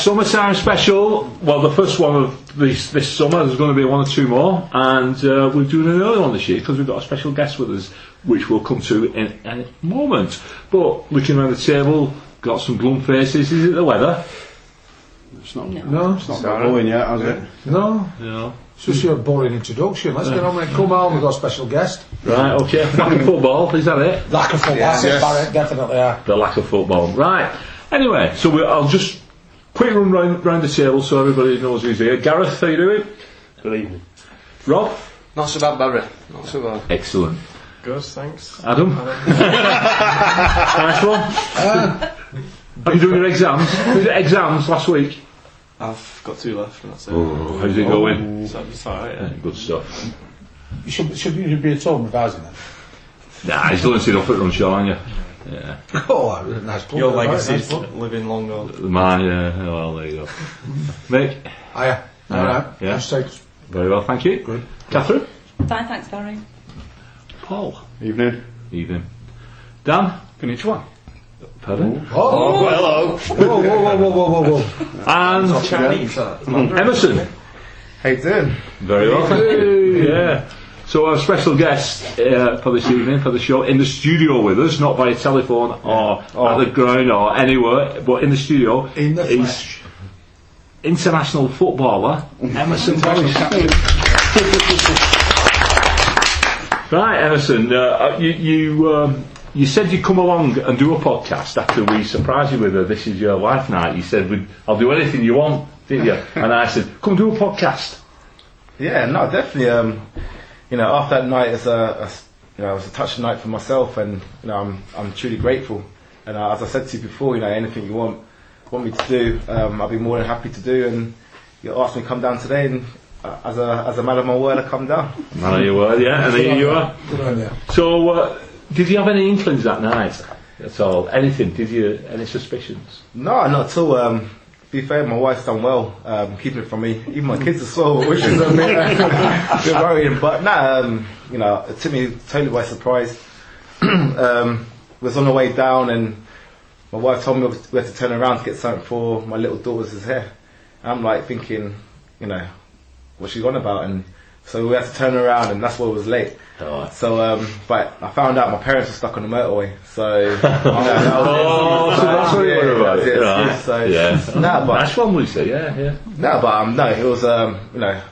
summertime special. Well, the first one of this this summer. There's going to be one or two more, and uh, we're doing an early one this year because we've got a special guest with us, which we'll come to in a moment. But looking around the table, got some glum faces. Is it the weather? It's not, No, it's not got going yet, has it? No, no. it's just your boring introduction. Let's get on with it. Come on, we've got a special guest. Right, okay. Lack of football, is that it? Lack of football. That's it, Barrett, definitely, yeah. The lack of football. Right. Anyway, so we, I'll just quick run round, round the table so everybody knows who's here. Gareth, how you doing? Good evening. Rob? Not so bad, Barry. Not so bad. Excellent. Good, thanks. Adam? nice one. Ah. Are you doing your exams? Was it exams last week? I've got two left, and that's it. Oh, how's it going? Oh, so it's alright, yeah. Good stuff. You should, should, you should be at home revising then. Nah, he's done it up at Runshaw, aren't you? Yeah. Oh, uh, nice club. Your right, legacy nice is club. living long on. Mine, yeah. Uh, well, there you go. Mick? Oh, Hiya. All right. Yeah. Just Very well, thank you. Good. Catherine? Fine, thanks, Barry. Paul? Evening. Evening. Dan? Konnichiwa. Pardon? Oh, oh, oh. hello. whoa, whoa, whoa, whoa, whoa, whoa. And Chinese. Uh, Emmerson? How you doing? Very well, thank you. Yeah. So our special guest uh, for this evening for the show in the studio with us, not by telephone or at the ground or anywhere, but in the studio. In the is flesh. international footballer Emmerson right, Emmerson, uh, you you, um, you said you'd come along and do a podcast after we surprised you with a "This Is Your Life" night. You said, "I'll do anything you want," didn't you? And I said, "Come do a podcast." Yeah, no, definitely. Um, you know, after that night, it's a, a you know, it was a touching night for myself, and you know, I'm I'm truly grateful. And uh, as I said to you before, you know, anything you want want me to do, um, I'll be more than happy to do. And you asked me to come down today, and uh, as a as a man of my word, I come down. Man of your word, yeah, and here you are. Good on you. So, uh, did you have any inklings that night at all? Anything? Did you any suspicions? No, not at all. Um, to be fair, my wife's done well, um, keeping it from me. Even my kids as well, which is a bit, a bit worrying. But nah, um, you know, it took me totally by surprise. um, was on the way down, and my wife told me we had to turn around to get something for my little daughter's hair. And I'm like thinking, you know, what's she on about? And so we had to turn around, and that's why it was late. So, um, but I found out my parents were stuck on the motorway. So, you know, that was it. Oh, so that's what you were about it, it. right. So, Yeah. Nah, but nice one, Lucy. Yeah, yeah. no, but um, no, it was um, you know,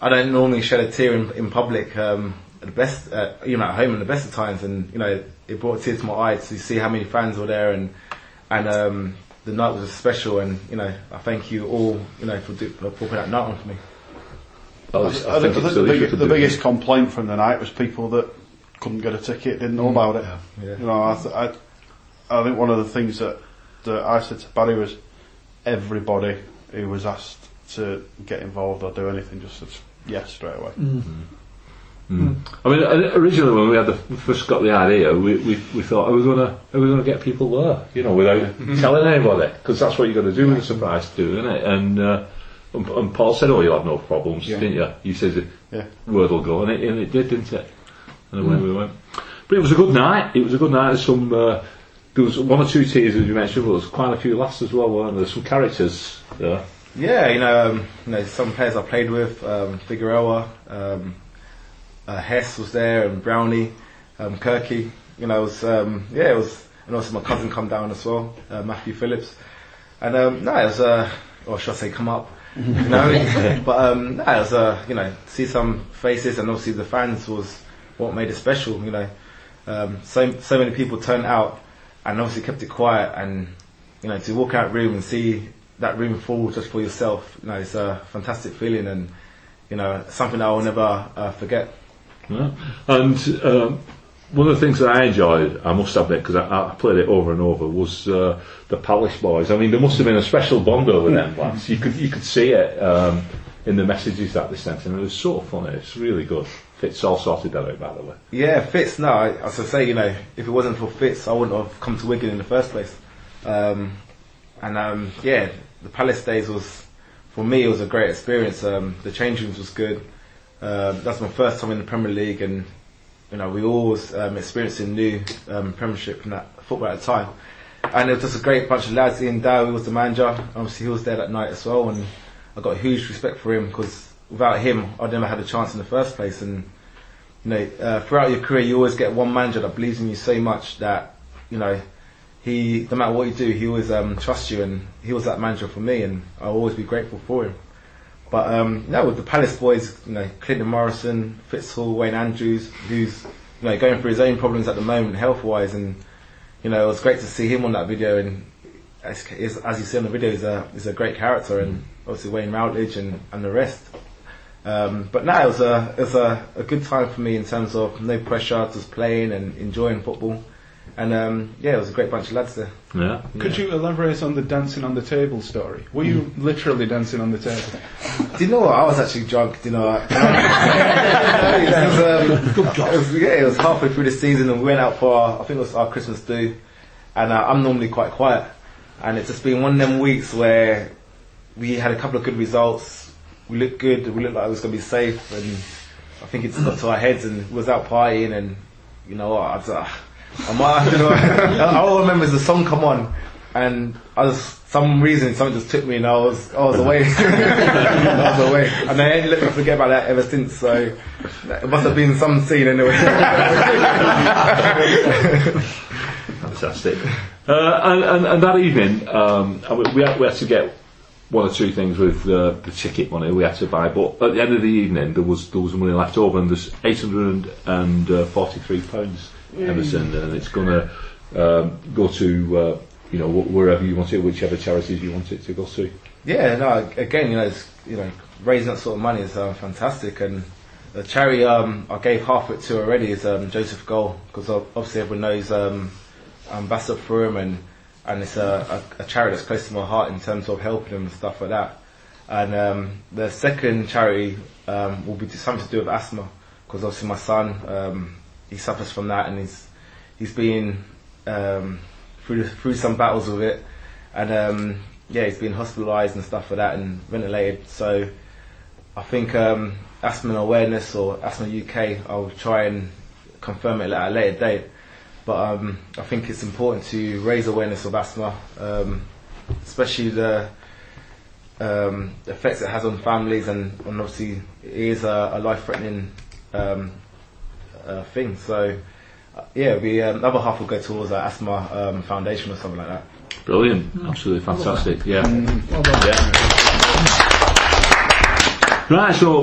I don't normally shed a tear in, in public. Um, at the best, uh, you know, at home in the best of times, and you know, it brought tears to my eyes to see how many fans were there, and and um, the night was special, and you know, I thank you all, you know, for, do, for putting that night on for me. Oh, I, it's- think, think the, it's the, silly big, the biggest it. complaint from the night was people that couldn't get a ticket, didn't know hmm. about it. Yeah. You know, I, th- I, I think one of the things that, that I said to Barry was everybody who was asked to get involved or do anything just said yes straight away. Mm. I mean, originally when we had the first got the idea, we, we, we thought, are we gonna are we gonna get people there? You know, without mm-hmm. telling anybody, because that's what you got to do with a surprise to do, isn't it? And, uh, and and Paul said, "Oh, you'll have no problems, Yeah. didn't you?" You said, Yeah. "Word will go," and it, and it did, didn't it? And away we went. But it was a good night. It was a good night. There's some. Uh, there was one or two tears as you mentioned, but there was quite a few laughs as well, weren't there? Some characters there. Yeah, you know, um, you know, some players I played with, um, Figueroa, um, uh, Hess was there, and Brownie, um, Kirky. You know, it was, um, yeah, it was, and also my cousin come down as well, uh, Matthew Phillips. And um, no, it was, uh, or should I say, come up, you know? but um, no, it was, uh, you know, see some faces, and obviously the fans was what made it special. You know, um, so so many people turned out, and obviously kept it quiet, and you know, to walk out room and see that room full just for yourself, you know, it's a fantastic feeling and, you know, something I will never uh, forget. Yeah. And um, one of the things that I enjoyed, I must admit, because I, I played it over and over, was uh, the Palace boys. I mean, there must have been a special bond over them lads. You could you could see it um, in the messages that they sent, and it was so funny. It's really good. Fitz Hall sorted that out, by the way. Yeah, Fitz, no, I, as I say, you know, if it wasn't for Fitz, I wouldn't have come to Wigan in the first place. Um, and um, yeah, the Palace days was, for me, it was a great experience. Um, the change rooms was good. Uh, that's my first time in the Premier League, and you know, we always um, experiencing new um, Premiership and that football at the time. and it was just a great bunch of lads. Ian Dowie was the manager. Obviously, he was there that night as well, and I got huge respect for him because without him, I'd never had a chance in the first place. And you know, uh, throughout your career, you always get one manager that believes in you so much that you know he, no matter what you do, he always um, trusts you, and he was that manager for me, and I'll always be grateful for him. But um, no, with the Palace boys, you know, Clinton Morrison, Fitz Hall, Wayne Andrews, who's you know going through his own problems at the moment, health wise, and you know, it was great to see him on that video. And as, as you see on the video, he's a he's a great character, and obviously Wayne Routledge and, and the rest. Um, but no, it was a it was a, a good time for me in terms of no pressure, just playing and enjoying football. And um, yeah, it was a great bunch of lads there. Yeah. Could you elaborate on the dancing on the table story? Were you literally dancing on the table? Do you know what? I was actually drunk. Do you know what? it was, um, it was, yeah, it was halfway through the season and we went out for our, I think it was our Christmas do. And uh, I'm normally quite quiet. And it's just been one of them weeks where we had a couple of good results. We looked good. We looked like it was going to be safe. And I think it just got to our heads and we was out partying and you know what? I was, uh, I might, you know, all I remember is the song come on, and I some reason something just took me, and I was I was away, I was away, and I ain't let me forget about that ever since. So it must have been some scene anyway. Fantastic. Uh, and, and, and that evening, um, we, had, we had to get one or two things with uh, the ticket money we had to buy, but at the end of the evening there was there was money left over, and there's eight hundred and forty three pounds Emmerson, and it's going to um, go to uh, you know wherever you want it, whichever charities you want it to go to. Yeah, no. Again, you know, it's, you know, raising that sort of money is uh, fantastic, and the charity um, I gave half of it to already is um, Joseph Goal, because obviously everyone knows um, ambassador for him, and and it's a, a, a, charity that's close to my heart in terms of helping him and stuff like that. And um, the second charity um, will be something to do with asthma, because obviously my son he suffers from that, and he's he's been um, through through some battles with it, and um, yeah, he's been hospitalised and stuff for that and ventilated. So I think um, asthma awareness or asthma UK, I'll try and confirm it at a later date. But um, I think it's important to raise awareness of asthma, um, especially the um, effects it has on families, and, and obviously it is a, a life-threatening um, uh, thing. So uh, yeah, we um, other half will go towards the asthma um, foundation or something like that. Brilliant, absolutely fantastic. Yeah, yeah. Right, so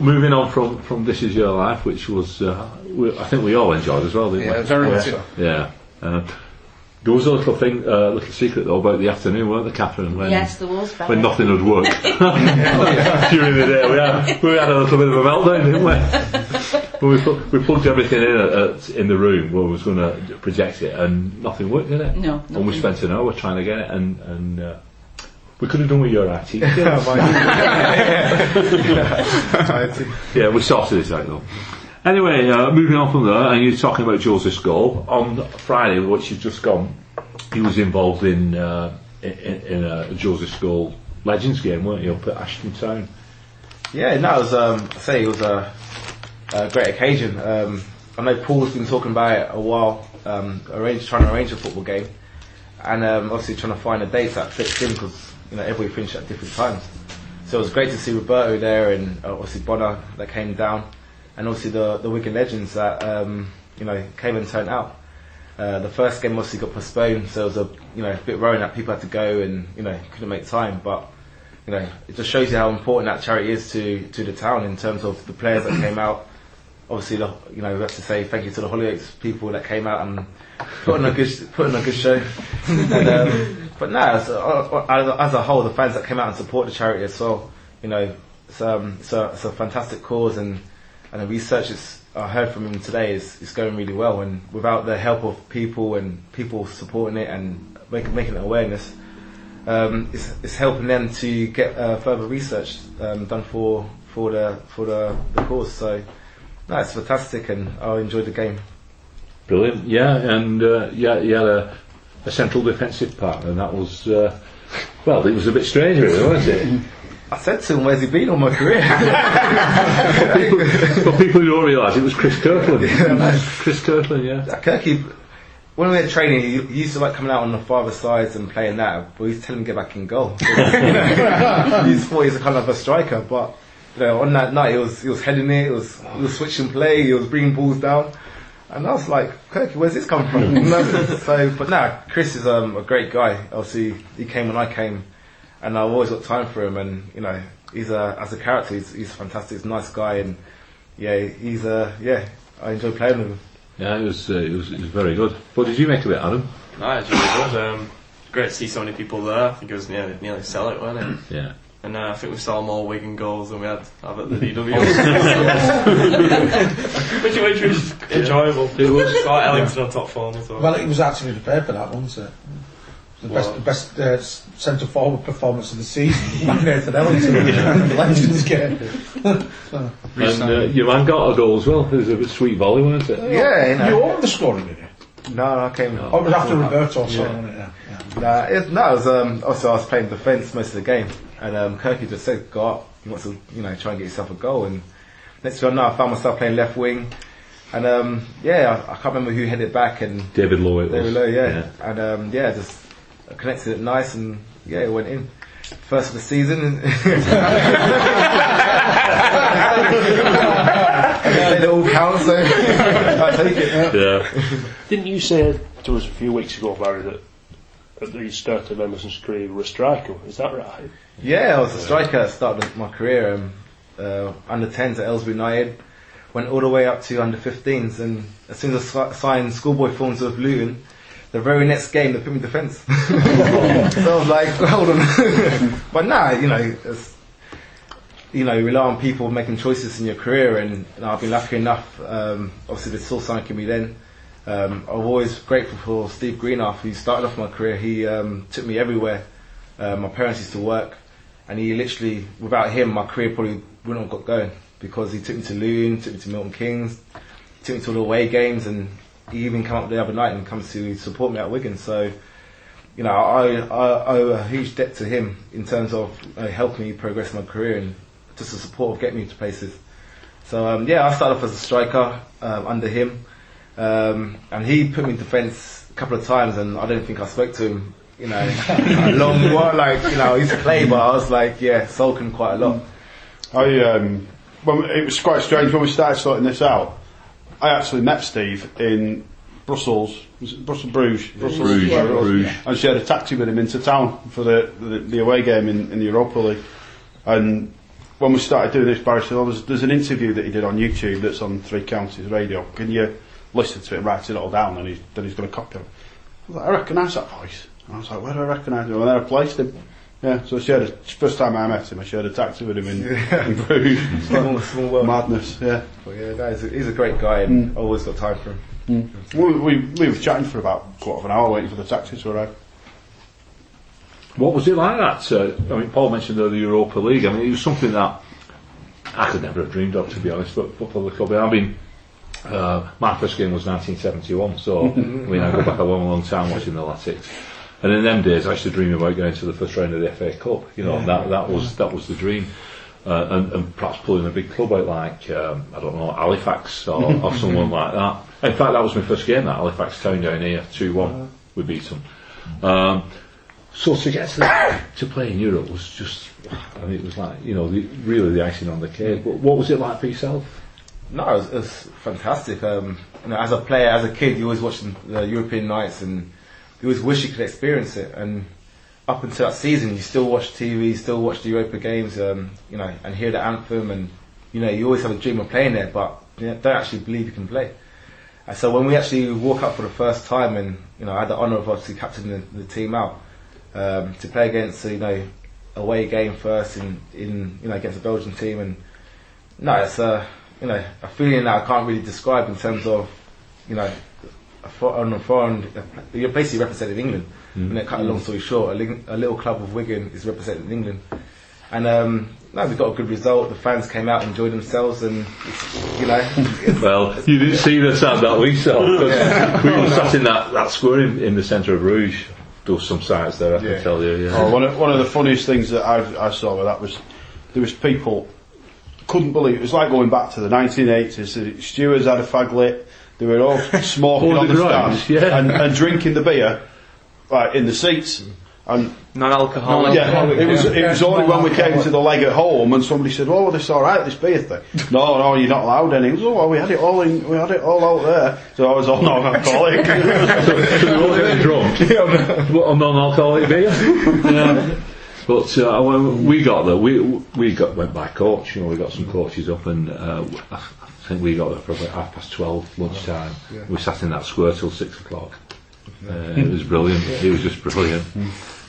moving on from, from This Is Your Life, which was, uh, we, I think we all enjoyed as well, didn't Yeah, we? very much so. Yeah. Uh, there was a little thing, uh, little secret though about the afternoon, weren't there, Catherine? When, Yes, there was. when nothing would work during the day. We had, we had a little bit of a meltdown, didn't we? When we, put, we plugged everything in at, at, in the room where we was going to project it, and nothing worked, did it? No, And we spent an hour trying to get it, and, and uh, we could have done with your IT. yeah, we sorted it out though. Anyway, uh, moving on from there, and you're talking about Joseph's Goal. On Friday, which has just gone, he was involved in uh, in, in a Joseph's Goal Legends game, weren't you, up at Ashton Town? Yeah, no, it was. Um, I say it was a, a great occasion. Um, I know Paul's been talking about it a while, um, arrange, trying to arrange a football game, and um, obviously trying to find a date that fits in because you know everybody finished at different times. So it was great to see Roberto there and uh, obviously Bonner that came down, and obviously the the Wigan legends that um, you know came and turned out. Uh, the first game obviously got postponed, so it was a you know a bit worrying that people had to go and you know couldn't make time, but you know, it just shows you how important that charity is to, to the town in terms of the players that came out. Obviously, the, you know, we have to say thank you to the Hollyoaks people that came out and put on a good, put on a good show. and, um, but no, as a, as a whole, the fans that came out and support the charity as well, you know, it's, um, it's, a, it's a fantastic cause and, and the research is, I heard from him today is, is going really well and without the help of people and people supporting it and make, making it awareness, um, it's, it's helping them to get uh, further research um, done for for the for the, the cause. So, no, it's fantastic, and I enjoyed the game. Brilliant, yeah, and uh, yeah, you had a, a central defensive partner, and that was, uh, well, it was a bit strange, really, wasn't it? I said to him, "Where's he been all my career?" for, people, people who don't realise, it was Chris Kirkland. Yeah, Chris Kirkland, yeah. Kirky, when we were training, he, he used to like coming out on the farther sides and playing that, but he's telling him to get back in goal. you know, he used to thought he was a kind of a striker, but you know, on that night he was he was heading it, he was he was switching play, he was bringing balls down, and I was like, Kirky, where's this come from? So, but nah, Chris is um, a great guy. Obviously, he came when I came, and I've always got time for him, and you know, he's a as a character, he's, he's fantastic, he's a nice guy, and yeah, he's a yeah, I enjoy playing with him. Yeah, it was, uh, it was it was very good. What did you make of it, Adam? No, it's really good. Um, great to see so many people there. I think it was nearly, nearly sell it, wasn't it? Yeah. And uh, I think we saw more Wigan goals than we had have at the DW. which, which was enjoyable. It was. Saw Ellington on top form as well. Well, it was actually prepared for that, wasn't it? The best, the best uh, centre forward performance of the season, Nathan Ellington, the Legends game. so, And uh, your man got a goal as well. It was a bit sweet volley, wasn't it? Yeah, you know. you owned the scoring, did you? No, I came. Oh, it was after Roberto, sorry, wasn't? Yeah. yeah. Nah, it, no, it was, um, also I was playing defence most of the game, and um, Kirky just said, "Go up, you want to, you know, try and get yourself a goal." And next thing I know, I found myself playing left wing, and um, yeah, I, I can't remember who headed back, and David Lowe it they were was. low, yeah, and um, yeah, just connected it nice, and yeah, it went in. First of the season, it all counts, so I take it. Yeah. Didn't you say to us a few weeks ago, Barry, that at the start of Emmerson's career you were a striker? Is that right? Yeah, I was a striker at the start of my career. Um, uh, under 10s at Aylesbury United. Went all the way up to under 15s. And as soon as I signed schoolboy forms with Luton, the very next game they put me defence. so I was like, hold on. but nah, you know, you know, you rely on people making choices in your career. And you know, I've been lucky enough. Um, obviously, they saw something in me then. Um, I'm always grateful for Steve Greenough, who started off my career. He um, took me everywhere. Uh, my parents used to work, and he literally, without him, my career probably wouldn't have got going because he took me to Luton, took me to Milton Keynes, took me to all the away games, and he even came up the other night and comes to support me at Wigan. So, you know, I, I, owe a huge debt to him in terms of uh, helping me progress my career and just the support of getting me to places. So um, yeah, I started off as a striker um, under him, um, and he put me in defence a couple of times, and I don't think I spoke to him. You know, a long while. Like you know, I used to play, but I was like, yeah, sulking quite a lot. I um, when it was quite strange when we started sorting this out. I actually met Steve in Brussels, was it Brussels, Bruges, Brussels, Bruges, wherever it was. Bruges. and shared a taxi with him into town for the the, the away game in, in the Europa League. And when we started doing this, Barry said, oh, there's, there's an interview that he did on YouTube that's on Three Counties Radio. Can you listen to it, write it all down, and he's, then he's going to copy it. I like, I recognise that voice. And I was like, where do I recognise him? And then I placed him. Yeah, so I shared a, first time I met him, I shared a taxi with him in, in Bruges. Small, small world. Madness, yeah. But yeah, no, he's, a, he's a great guy, and I've always got time for him. We, we, we were chatting for about a quarter of an hour waiting for the taxi to arrive. What was it like that? Uh, I mean, Paul mentioned the Europa League. I mean, it was something that I could never have dreamed of, to be honest. But, but for the club, I mean, uh, my first game was 1971, so I mean, I go back a long, long time watching the Latics. And in them days, I used to dream about going to the first round of the FA Cup. You know, and that that was that was the dream. Uh, and, and perhaps pulling a big club out like um, I don't know Halifax or, or someone like that. In fact, that was my first game. That Halifax town down here, two one, we beat them. Um, so to get to, to play in Europe was just, I mean, it was like you know, the, really the icing on the cake. But what was it like for yourself? No, it was, fantastic. Um, you know, as a player, as a kid, you always watching the European nights, and you always wish you could experience it. And up until that season, you still watch TV, still watch the Europa games, um, you know, and hear the anthem, and you know, you always have a dream of playing there, but you know, don't actually believe you can play. And so when we actually walk up for the first time, and you know, I had the honour of obviously captaining the, the team out um, to play against, you know, away game first in, in you know against the Belgian team, and no, it's a you know a feeling that I can't really describe in terms of you know a fo- on a foreign you're basically representing England. And then cut a long story short, a, ling- a little club of Wigan is representing England, and um, no, we got a good result. The fans came out, and enjoyed themselves, and it's, you know, it's, Well, you didn't see the sat that we saw. 'cause we were sat in that, that square in, in the centre of Bruges. There was some sights there, I Yeah. can tell you. Yeah. Oh, one, of, one of the funniest things that I, I saw with that was there was people couldn't believe it was like going back to the 1980s. The stewards had a fag lit, They were all smoking on the the grounds, stand yeah. and, and drinking the beer like, in the seats. And Non-alcoholic. yeah, it was it was only when we came to the leg at home and somebody said, "Oh, this is all right, this beer thing." no, no, you're not allowed any. It was, oh, well, we had it all in, we had it all out there. So I was all non-alcoholic. So we were all getting drunk on non-alcoholic beer. Yeah. But uh, we got there, we we got went by coach. You know, we got some coaches up, and uh, I think we got there about half past twelve lunchtime. We sat in that square till six o'clock. Uh, it was brilliant. It was just brilliant.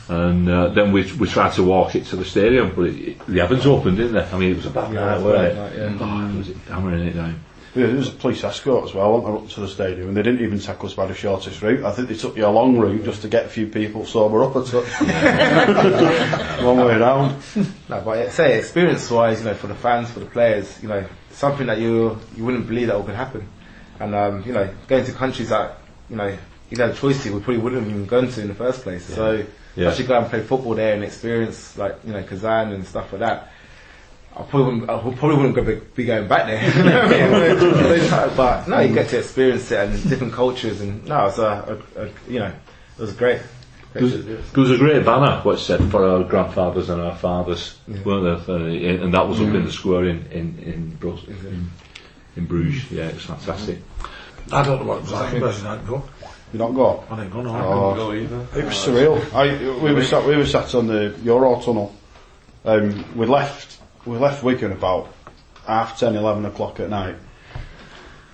And uh, then we we tried to walk it to the stadium, but it, it, the heavens opened, didn't they? I mean, it was a bad night, wasn't it? Oh, it was hammering it down. Yeah, there was a police escort as well, wasn't there, up to the stadium, and they didn't even take us by the shortest route. I think they took you a long route just to get a few people sober up a touch. One way around. No, but yeah, say experience-wise, you know, for the fans, for the players, you know, something that you you wouldn't believe that could happen. And um, you know, going to countries that you know you had a choice to, we probably wouldn't even gone to in the first place. So Yeah. actually go and play football there and experience like you know Kazan and stuff like that. I probably wouldn't, I probably wouldn't go be, be going back there. You know what I mean? but no, you get to experience it and different cultures and no, it's a, a, a you know, it was great. There was, there was a great banner, what said, for our grandfathers and our fathers, weren't there? For, and that was up in the square in, in, in, Brus- in, in Bruges. Yeah, it was fantastic. I don't know what it was like. Where's that go? You not go? I didn't go, no. Oh, didn't Go either. It was surreal. I, we were sat, we were sat on the Euro tunnel. Um, we left, we left Wigan about half 10, 11 o'clock at night.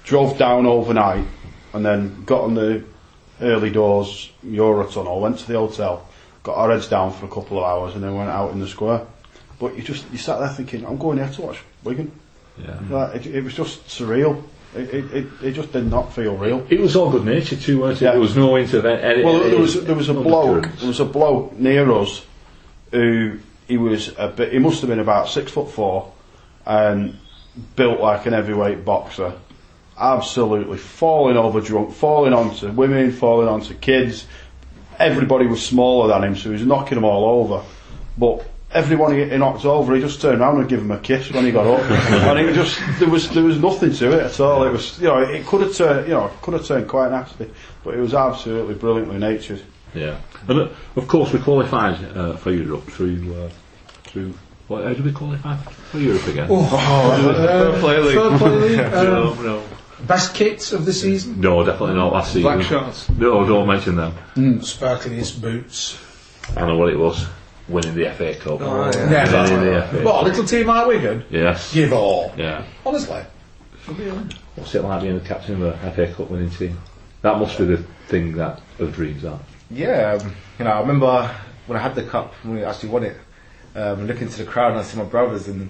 Drove down overnight and then got on the early doors Euro tunnel, went to the hotel, got our heads down for a couple of hours and then went out in the square. But you just, you sat there thinking, I'm going here to watch Wigan. Yeah. Like, it, it was just surreal. It, it, it, just did not feel real. It was all good nature too, weren't it? Yeah. There was no intervention. Well, there was there was a bloke there was a bloke near us who he was a bit he must have been about six foot four and built like an heavyweight boxer. Absolutely falling over drunk, falling onto women, falling onto kids. Everybody was smaller than him, so he was knocking them all over. But everyone he, he knocked over, he just turned around and gave him a kiss when he got up. and it just there was there was nothing to it at all. It was you know it could have turned you know it could have turned quite nasty, but it was absolutely brilliantly natured. Yeah. And uh, of course, we qualified uh, for Europe through uh, through. What, how do we qualify for Europe again? Fair play league. Fair play league. Um, no. best kits of the season? No, definitely not last season. Black shorts. No, don't mention them. Sparkliest boots. I don't know what it was. Winning the FA Cup. Oh, yeah. Never. Winning the FA. What, a little team like Wigan? Yes. Give all. Yeah. Honestly. What's it like being the captain of a FA Cup winning team? That must be the thing that of dreams are. Yeah, um, you know, I remember when I had the cup, when we actually won it, um, looking to the crowd and I see my brothers and,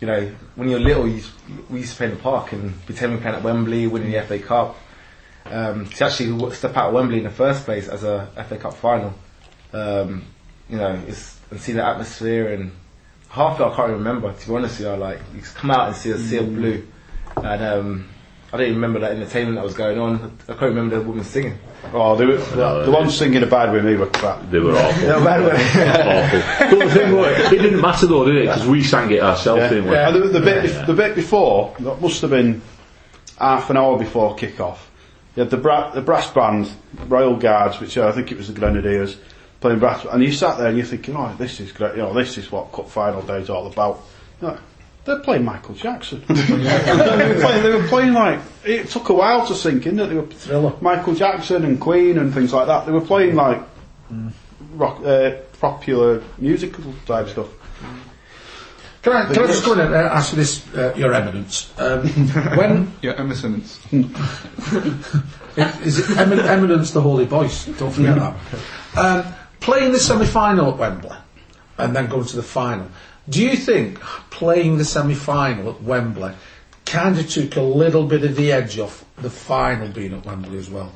you know, when you're little, you, we used to play in the park and pretend we playing at Wembley, winning the FA Cup. Um, to actually step out of Wembley in the first place as a FA Cup final, um, you know, it's, and see the atmosphere and half of it I can't even remember, to be honest with you, like, you just come out and see a sea of blue and, um, I don't even remember that entertainment that was going on. I can't remember the woman singing. Oh, they were, the, the ones singing Abide With Me were crap. They were awful. No, by the way. awful. But the thing was, it didn't matter though, did it? Because we sang it ourselves, Yeah. didn't we? And the, the bit bef- the bit before that must have been half an hour before kick off. You had the, bra- the brass band, Royal Guards, which uh, I think it was the Grenadiers, playing brass, and you sat there and you're thinking, oh, this is great. You know, this is what cup final day is all about. You know, they're playing Michael Jackson. they, were playing, they were playing like it took a while to sink in that they were Thriller. Michael Jackson and Queen and things like that. They were playing like rock, uh, popular musical type stuff. Can I, can I just go in and uh, ask you this, uh, Your Eminence? Um, when Yeah, Emmerson's. is it emin- Eminence the Holy Voice? Don't forget that. Um, playing the semi-final at Wembley and then going to the final. Do you think playing the semi-final at Wembley kind of took a little bit of the edge off the final being at Wembley as well?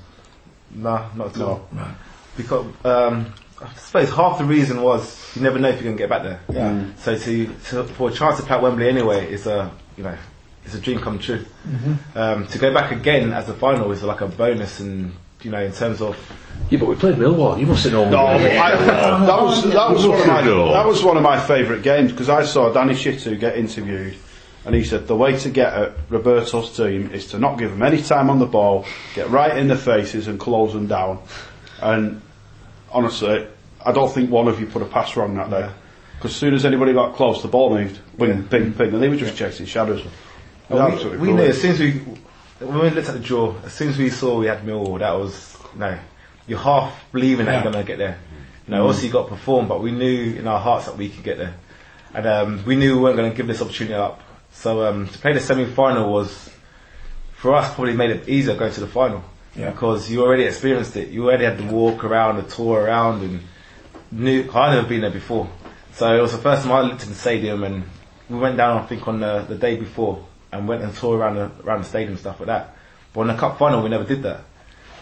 No, not at all. Right. Because um, I suppose half the reason was you never know if you're going to get back there. Yeah. So to, to for a chance to play at Wembley anyway is a you know it's a dream come true. Um, to go back again as a final is like a bonus, and you know in terms of Yeah, but we played Millwall. You must have known. No, I, that was that was one of my that was one of my favourite games because I saw Danny Shittu get interviewed And he said the way to get at Roberto's team is to not give them any time on the ball, get right in their faces and close them down. And honestly, I don't think one of you put a pass wrong that day. Because as soon as anybody got close, the ball moved. Bing, ping, ping. And they were just chasing shadows. Absolutely we, we knew brilliant. as soon as we when we looked at the draw, as soon as we saw we had Millwall, that was no. You're half believing that Yeah. you're gonna get there. You know, obviously you got to perform, but we knew in our hearts that we could get there, and um, we knew we weren't going to give this opportunity up. So um, to play the semi-final was for us probably made it easier going to the final Yeah. because you already experienced it. You already had the walk around, the tour around, and knew I'd never been there before. So it was the first time I looked in the stadium, and we went down I think on the, the day before and went and toured around the around the stadium and stuff like that. But in the cup final, we never did that.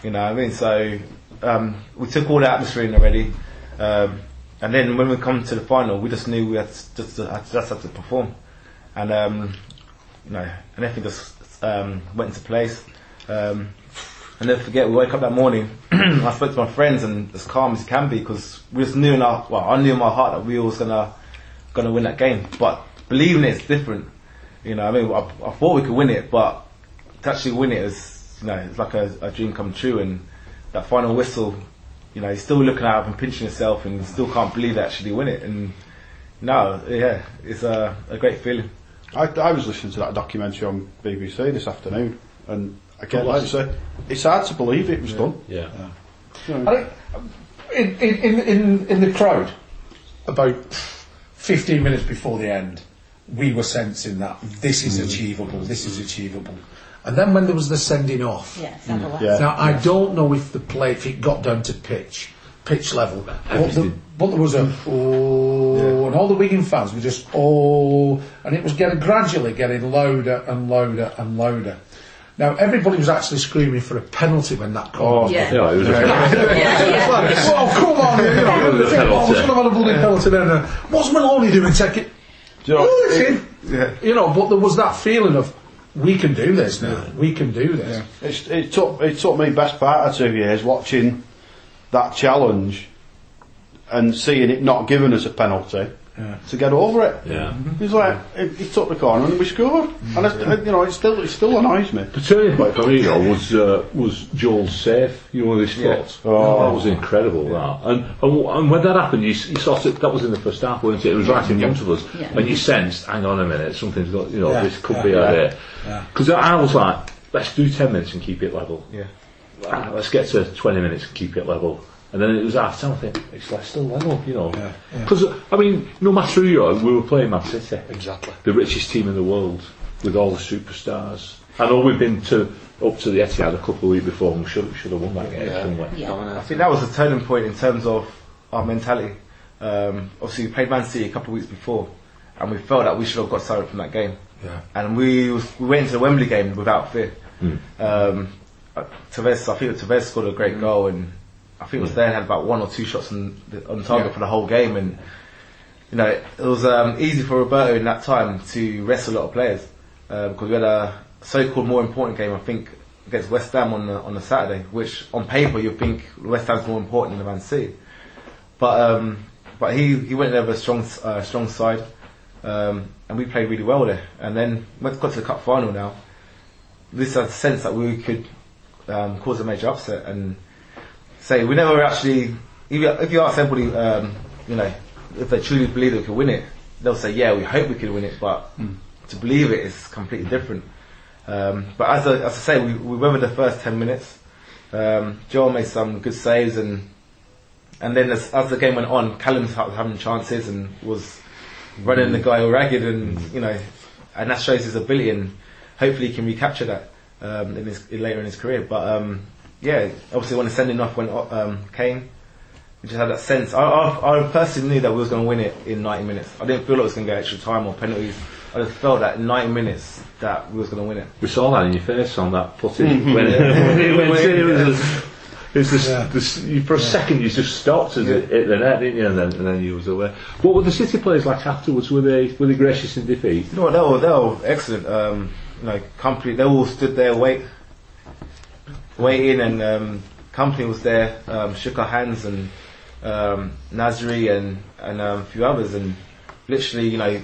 You know what I mean? So um, we took all the atmosphere in already, um, and then when we come to the final, we just knew we had to, just had to, just had to perform, and um, you know, and everything just um, went into place. Um, I never forget, we woke up that morning, I spoke to my friends and as calm as can be because we just knew in our, well, I knew in my heart that we was gonna, gonna win that game. But believing it's different. You know, I mean, I, I thought we could win it, but to actually win it is, you know, it's like a, a dream come true and that final whistle, you know, you're still looking at it and pinching yourself and you still can't believe they actually win it. And no, yeah, it's a, a great feeling. I, I was listening to that documentary on BBC this afternoon, and again, like I say, it's hard to believe it was done. Yeah. I think in, in, in, in, in the crowd, about 15 minutes before the end, we were sensing that this is mm. achievable, this is achievable. And then when there was the sending off, Yes, have a laugh. Yeah. now I don't know if the play, if it got down to pitch, pitch level, but, the, but there was a mm. oh, and all the Wigan fans were just oh, and it was getting gradually getting louder and louder and louder. Now everybody was actually screaming for a penalty when that call. Oh, yeah. Yeah, it was a Yeah, yeah. oh come on! You know, It was a oh, penalty. we should have a bloody penalty then. Uh, what's Maloney doing? Take it. You know, it- in. You know, but there was that feeling of we can do this now. We can do this. It's, it took it took me best part of two years watching that challenge and seeing it not given us a penalty to get over it. Yeah. He's like he, he took the corner and we scored, and I, I- you know it still it still annoys me. The turning point for me though was uh, was Joel's save. You know, with his foot. Oh. that was incredible. That and, and and when that happened, you, you saw it. That was in the first half, wasn't it? It was right in front of us, Yeah. and you sensed, hang on a minute, something's got. You know, Yeah, this could yeah, be yeah. out there. Because I was like, let's do ten minutes and keep it level. Yeah. Ah, let's get to 20 minutes and keep it level. And then it was half time, I think, it's like still level, you know. Yeah, yeah. Because, I mean, no matter who you are, we were playing Man City. Exactly. The richest team in the world, with all the superstars. I know we've been to up to the Etihad a couple of weeks before and we should, should have won that game, shouldn't? Yeah. I think that was a turning point in terms of our mentality. Um, obviously, we played Man City a couple of weeks before, and we felt that we should have got something from that game. Yeah. And we was, we went into the Wembley game without fear. Um, uh, Tevez, I think Tevez scored a great goal, and I think it was there had about one or two shots on, on target Yeah. for the whole game, and you know it was um, easy for Roberto in that time to rest a lot of players because we had a so-called more important game, I think, against West Ham on the on the Saturday, which on paper you think West Ham's more important than Man City, but um, but he he went there with a strong uh, strong side, um, and we played really well there. And then we got to the cup final now, this had a sense that we could um, cause a major upset and say we never actually. If you, if you ask anybody, um, you know, if they truly believe they could win it, they'll say, "Yeah, we hope we could win it," but to believe it is completely different. Um, but as I, as I say, we, we weathered the first ten minutes. Um, Joel made some good saves, and and then as, as the game went on, Callum was having chances and was running the guy all ragged, and you know, and that shows his ability, and hopefully he can recapture that um, in his later in his career. But um, yeah, obviously when the sending off went um, came, we just had that sense. I, I, I personally knew that we was going to win it in 90 minutes. I didn't feel like it was going to get extra time or penalties. I just felt that in 90 minutes that we was going to win it. We saw that in your face on that putting when, it, when it went in. It was, it was this, Yeah. this, you, for a second you just stopped as it hit the net, didn't you? And then, and then you was away. What were the City players like afterwards? Were they were they gracious in defeat? You know what? They were, they were excellent. Um, you know, Kompany. They all stood there, wait, waiting, and um, Kompany was there. Um, shook our hands, and um, Nasri and and um, a few others, and literally, you know,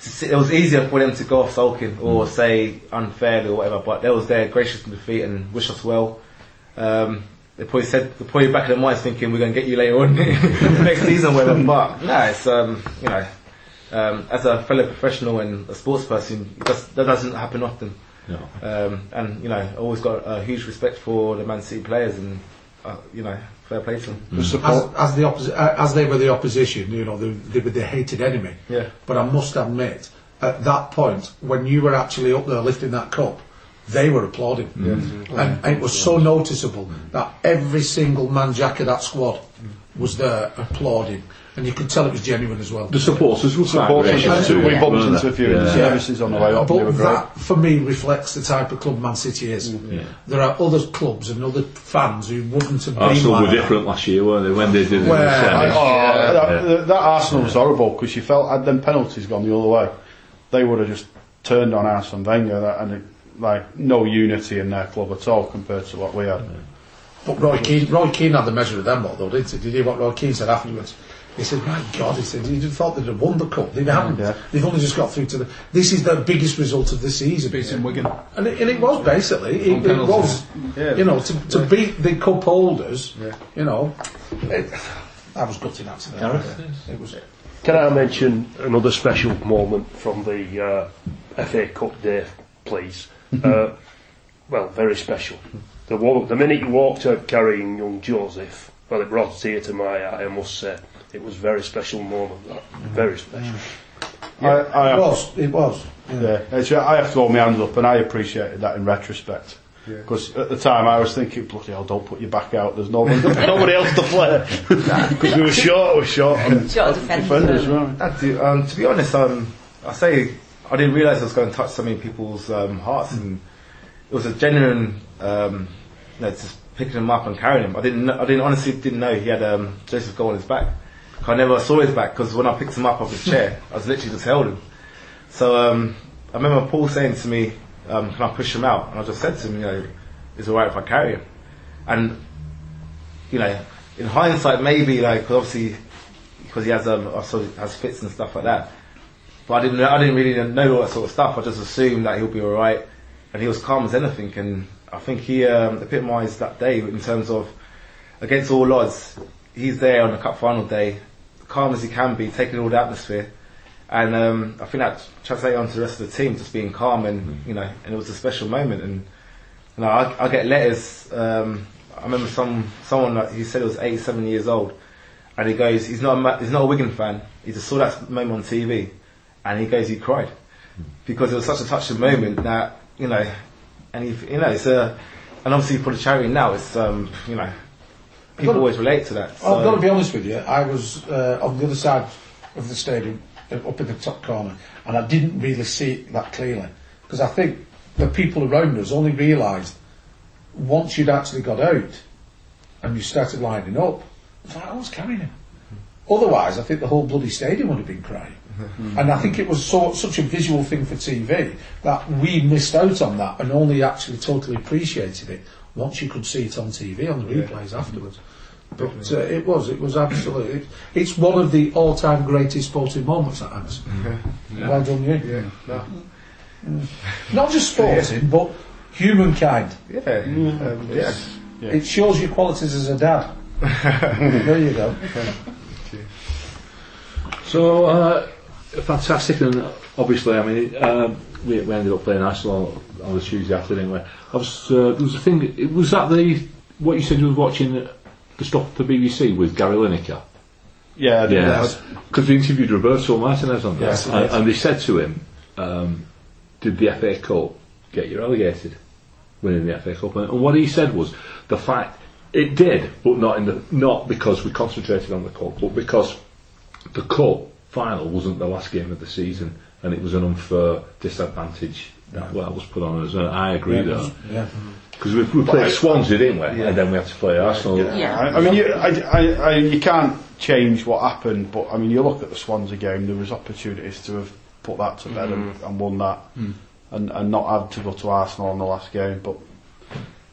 to see- it was easier for them to go off sulking or say unfairly or whatever, but they was there gracious in defeat and wish us well. Um, they probably said, they're probably back in their minds thinking we're going to get you later on next season, whatever. But no, it's um, you know, um, as a fellow professional and a sports person, that doesn't happen often. No. Um, and you know, I always got a huge respect for the Man City players, and uh, you know, fair play to them. The As, as the opposi- uh, as they were the opposition, you know, they, they were the hated enemy. Yeah. But I must admit, at that point, when you were actually up there lifting that cup, they were applauding. And, and it was so noticeable that every single man jack of that squad was there applauding. And you could tell it was genuine as well. The supporters were quite Supporters, gracious too, we bumped weren't into a few in the Yeah. services on the way up. They were But great. that, for me, reflects the type of club Man City is. Mm. Yeah. There are other clubs and other fans who wouldn't have oh, been Arsenal like were that. different last year, weren't they? When they did it in the Well. Oh, that, Yeah. that- that Arsenal was horrible because you felt had them penalties gone the other way, they would have just turned on Arsene Wenger that, and it, like no unity in their club at all compared to what we had. But Roy Keane, Roy Keane had the measure of them lot, though, didn't he? Did you hear what Roy Keane said afterwards? He said, "My God," he said, "you thought they'd have won the cup. They haven't. Yeah. They've only just got through to the. This is the biggest result of the season." Beating Wigan. And it, and it was basically, it, it penalties. was, Yeah. you know, to, to beat the cup holders, Yeah. you know, it, that was gutting actually. It was. Can I mention another special moment from the uh, FA Cup day, please? uh, well, very special. The, wa- the minute you walked out carrying young Joseph, well, it brought a tear to my eye, I must say. It was a very special moment, that. Very special. I, I It have, was. It was. yeah, it's, I have to hold my hands up, and I appreciated that in retrospect. Because at the time I was thinking, bloody hell, don't put your back out. There's no one, nobody else to play. Because we were short, we were short on Short defenders. defenders, weren't? That do, um, to be honest, um, I say I didn't realise I was going to touch so many people's um, hearts, and it was a genuine, um, you know, just picking him up and carrying him. I didn't, I didn't honestly didn't know he had um, Joseph's Goal on his back. I never saw his back because when I picked him up off his chair, I was literally just held him. So um, I remember Paul saying to me, um, "Can I push him out?" And I just said to him, "You know, it's all right if I carry him." And you know, in hindsight, maybe like obviously because he has um, also has fits and stuff like that. But I didn't I didn't really know all that sort of stuff. I just assumed that he'll be all right, and he was calm as anything. And I think he um, epitomised that day in terms of against all odds. He's there on the cup final day, calm as he can be, taking all the atmosphere. And um, I think that translated onto the rest of the team, just being calm and you know, and it was a special moment. And you know, I, I get letters. Um, I remember some someone that he said he was 87 years old, and he goes, he's not a, Ma- he's not a Wigan fan. He just saw that moment on TV, and he goes, he cried because it was such a touching moment that you know, and he, you know, it's a, and obviously for the charity now, it's um, you know, people Well, always relate to that. I've got to be honest with you. I was uh, on the other side of the stadium, uh, up in the top corner, and I didn't really see it that clearly because I think the people around us only realised once you'd actually got out and you started lining up. Like, I was carrying him. Otherwise, I think the whole bloody stadium would have been crying. and I think it was so, such a visual thing for TV that we missed out on that and only actually totally appreciated it once you could see it on TV on the replays afterwards. But uh, it was, it was absolutely. It, it's one of the all-time greatest sporting moments at Ants. Well done, you. Mm. Not just sporting, but humankind. yeah, um, yeah. Yeah. It shows your qualities as a dad. there you go. So uh, fantastic, and obviously, I mean, um, we, we ended up playing Arsenal on the Tuesday after, didn't? I was uh, there was a thing. Was that the what you said you were watching the stuff the BBC with Gary Lineker. Yeah, I did Yeah, because we interviewed Roberto Martinez on that, Yes, and, yes. and they said to him, um, "Did the FA Cup get you relegated?" Winning the FA Cup, and, and what he said was the fact it did, but not in the not because we concentrated on the cup, but because the cup final wasn't the last game of the season, and it was an unfair disadvantage that well, was put on us. And I agree there Yeah. because we, we played Swansea, didn't we? And then we had to play Arsenal. Yeah. I, I mean, you, I, I, I, you can't change what happened, but I mean, you look at the Swansea game. There was opportunities to have put that to bed and, and won that, and, and not had to go to Arsenal in the last game. But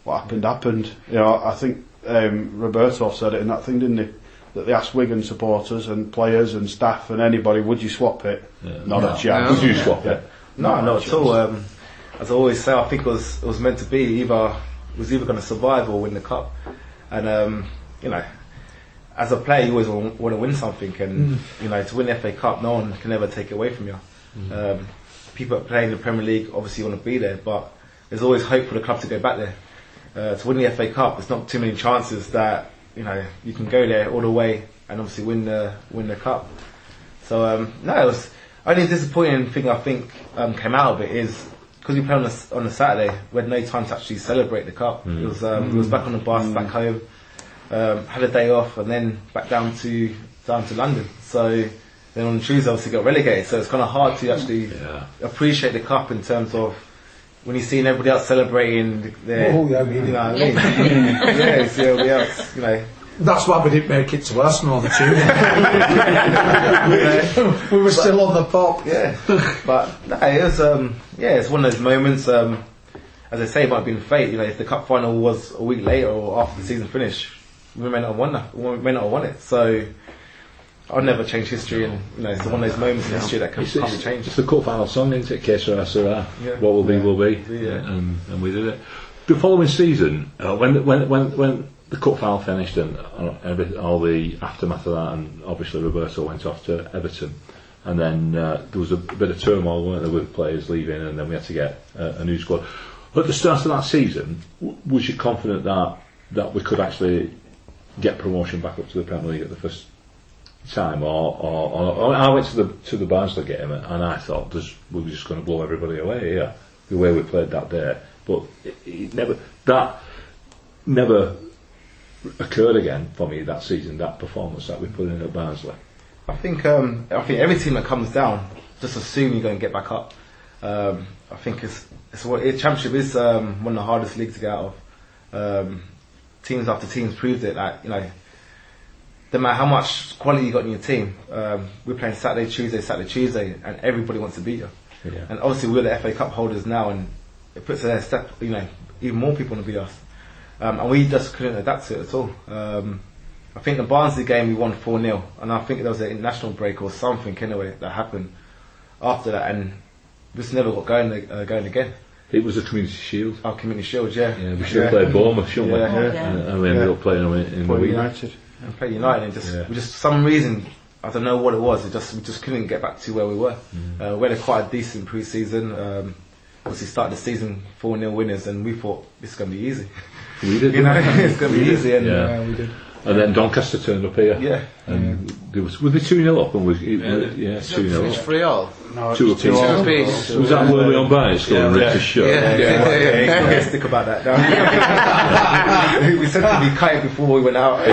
what happened happened. You know, I think um, Roberto said it in that thing, didn't he? that they asked Wigan supporters and players and staff and anybody, would you swap it? Not a chance. Would you swap it? No, not at all. Um, as I always say, I think it was it was meant to be either it was either going to survive or win the cup, and um, you know, as a player, you always want, to win something, and you know, to win the FA Cup, no one can ever take it away from you. Um, people that play in the Premier League obviously want to be there, but there's always hope for the club to go back there. Uh, to win the FA Cup, there's not too many chances that you know you can go there all the way and obviously win the win the cup. So um, no, it was only disappointing thing I think um, came out of it is because we played on a, s- on a Saturday, we had no time to actually celebrate the cup. It was um, we was back on the bus back home, um, had a day off, and then back down to down to London. So then on Tuesday, obviously got relegated. So it's kind of hard to actually Yeah. appreciate appreciate the cup in terms of. When you see everybody else celebrating, their, Oh, yeah, we- you know what I mean? yeah, you see everybody else, you know, That's why we didn't make it to Arsenal on the Tuesday. we were still on the pop. Yeah, but no, it was um, yeah, it's one of those moments. Um, as I say, it might have been fate. You know, if the cup final was a week later or after the season finished, we may not have won that. We may not have won it. So I'll never change history, and you know, it's one of those moments in history that can, It's, can't be changed. it's the cup final song, isn't it? Que sera, sera. Yeah. What will be, will be. Yeah. And, and we did it. The following season, uh, when, when, when, when the cup final finished and uh, all the aftermath of that, and obviously Roberto went off to Everton, and then uh, there was a bit of turmoil, weren't there, with players leaving, and then we had to get uh, a new squad. At the start of that season, w- was you confident that, that we could actually get promotion back up to the Premier League at the first time, or, or, or, or I went to the to the Barnsley game and I thought this, we were just going to blow everybody away here, the way we played that day. But it, it never that never occurred again for me that season. That performance that we put in at Barnsley. I think um, I think every team that comes down just assume you're going to get back up. Um, I think it's it's what it, championship is um, one of the hardest leagues to get out of. Um, teams after teams proved it. That you know, no matter how much quality you got in your team, um, we're playing Saturday, Tuesday, Saturday, Tuesday, and everybody wants to beat you. Yeah. And obviously we're the FA Cup holders now, and it puts a step. You know, even more people want to beat us, um, and we just couldn't adapt to it at all. Um, I think the Barnsley game we won 4 0, and I think there was an international break or something anyway that happened after that, and we just never got going uh, going again. It was a Community Shield. Our Community Shield, yeah. Yeah, we should have played Bournemouth, shouldn't we? Yeah, yeah. And, and we ended Yeah. up playing them in, in the week. United. And played United, and just Yeah. we just for some reason I don't know what it was. It just we just couldn't get back to where we were. Uh, we had a quite a decent pre-season. Um, obviously started the season 4 0 winners, and we thought this is going to be easy. We did. you know, it's going to be easy, and Yeah. Yeah, we did. And then Doncaster turned up here. yeah. And there was, were they 2 0 up? And was, it, yeah, 2 0 It's up. free all. No, Two it's apiece. all. apiece. Was that where we on Barnett scored and ripped his shirt? Yeah. Yeah, yeah, you can't get a stick about that. No. we said to be cut it before we went out.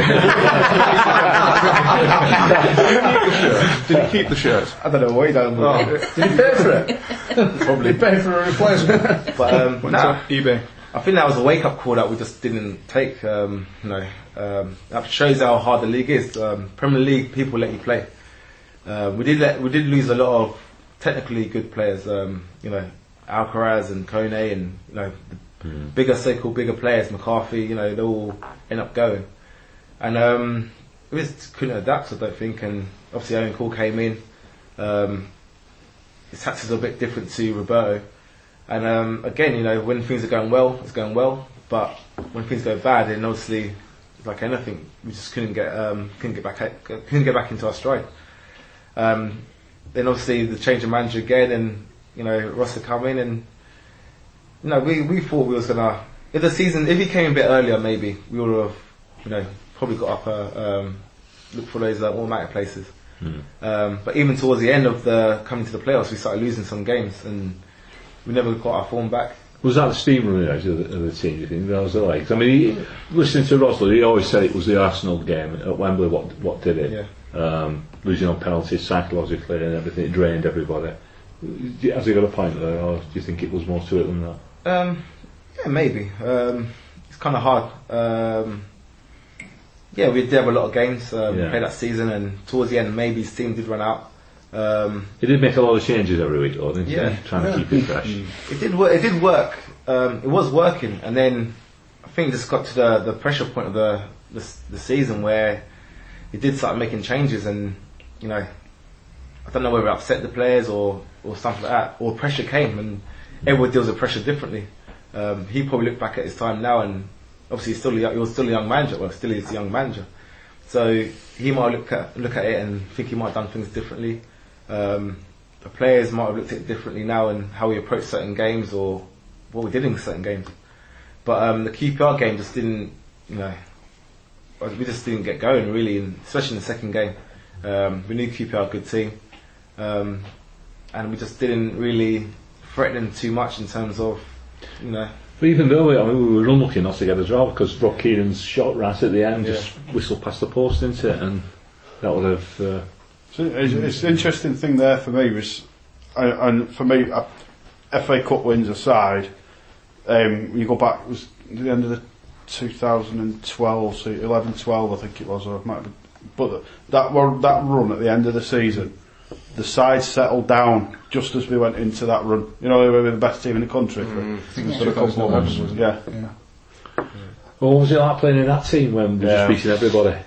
Did he keep the shirt? I don't know what he done with it. Did he pay for it? Probably. He pay for a replacement? But um, Went nah, to eBay. I think that was a wake up call that we just didn't take. Um, you know, um, that shows how hard the league is. Um, Premier League people let you play. Uh, we did let, we did lose a lot of technically good players. Um, you know, Alcaraz and Kone and you know the bigger so-called bigger players, McCarthy. You know, they all end up going, and um, we just couldn't adapt. I don't think. And obviously, Owen Coyle came in. Um, his tactics are a bit different to Roberto. And um, again, you know, when things are going well, it's going well. But when things go bad, then obviously, like anything, we just couldn't get um, couldn't get back couldn't get back into our stride. Um, then obviously the change of manager again, and you know Ross had come in, and you know we, we thought we was gonna if the season if he came a bit earlier, maybe we would have you know probably got up a um, look for those uh, automatic places. Um, but even towards the end of the coming to the playoffs, we started losing some games, and we never got our form back. Was that the steam running out of the, of the team, do you think? That was the like. I mean, he, listening to Rosler, he always said it was the Arsenal game at Wembley what what did it. Um, losing on penalties psychologically and everything, it drained everybody. Has he got a point there, or do you think it was more to it than that? Um, yeah, maybe. Um, it's kind of hard. Um, yeah, we did have a lot of games um, Yeah. played that season, and towards the end, maybe his team did run out. Um, He did make a lot of changes every week, though, didn't Yeah. he? Trying to keep it fresh. it did work. It did work. Um, it was working, and then I think it just got to the, the pressure point of the, the the season where he did start making changes, and you know, I don't know whether it upset the players or or something like that, or pressure came, and everyone deals with pressure differently. Um, he probably looked back at his time now, and obviously he's still a, young- he was still a young manager. Well, still is a young manager. So he might look at look at it and think he might have done things differently. Um, the players might have looked at it differently now and how we approach certain games or what we did in certain games. But um, the QPR game just didn't, you know, we just didn't get going really, and especially in the second game. Um, we knew QPR a good team, um, and we just didn't really threaten them too much in terms of, you know, But even though we, I mean, we were unlucky not to get a draw because Rob Keenan's shot right at the end Yeah. just whistled past the post, didn't it? And that would have. Uh, So it's, it's an interesting thing there for me was, and, and for me, uh, FA Cup wins aside, um, you go back, it was the end of the 2012, so 11 12, I think it was, or it might have been, but that, were, that run at the end of the season, the side settled down just as we went into that run. You know, we were the best team in the country for, for a couple of months. Yeah. well, what was it like playing in that team when we were Yeah. just beating everybody?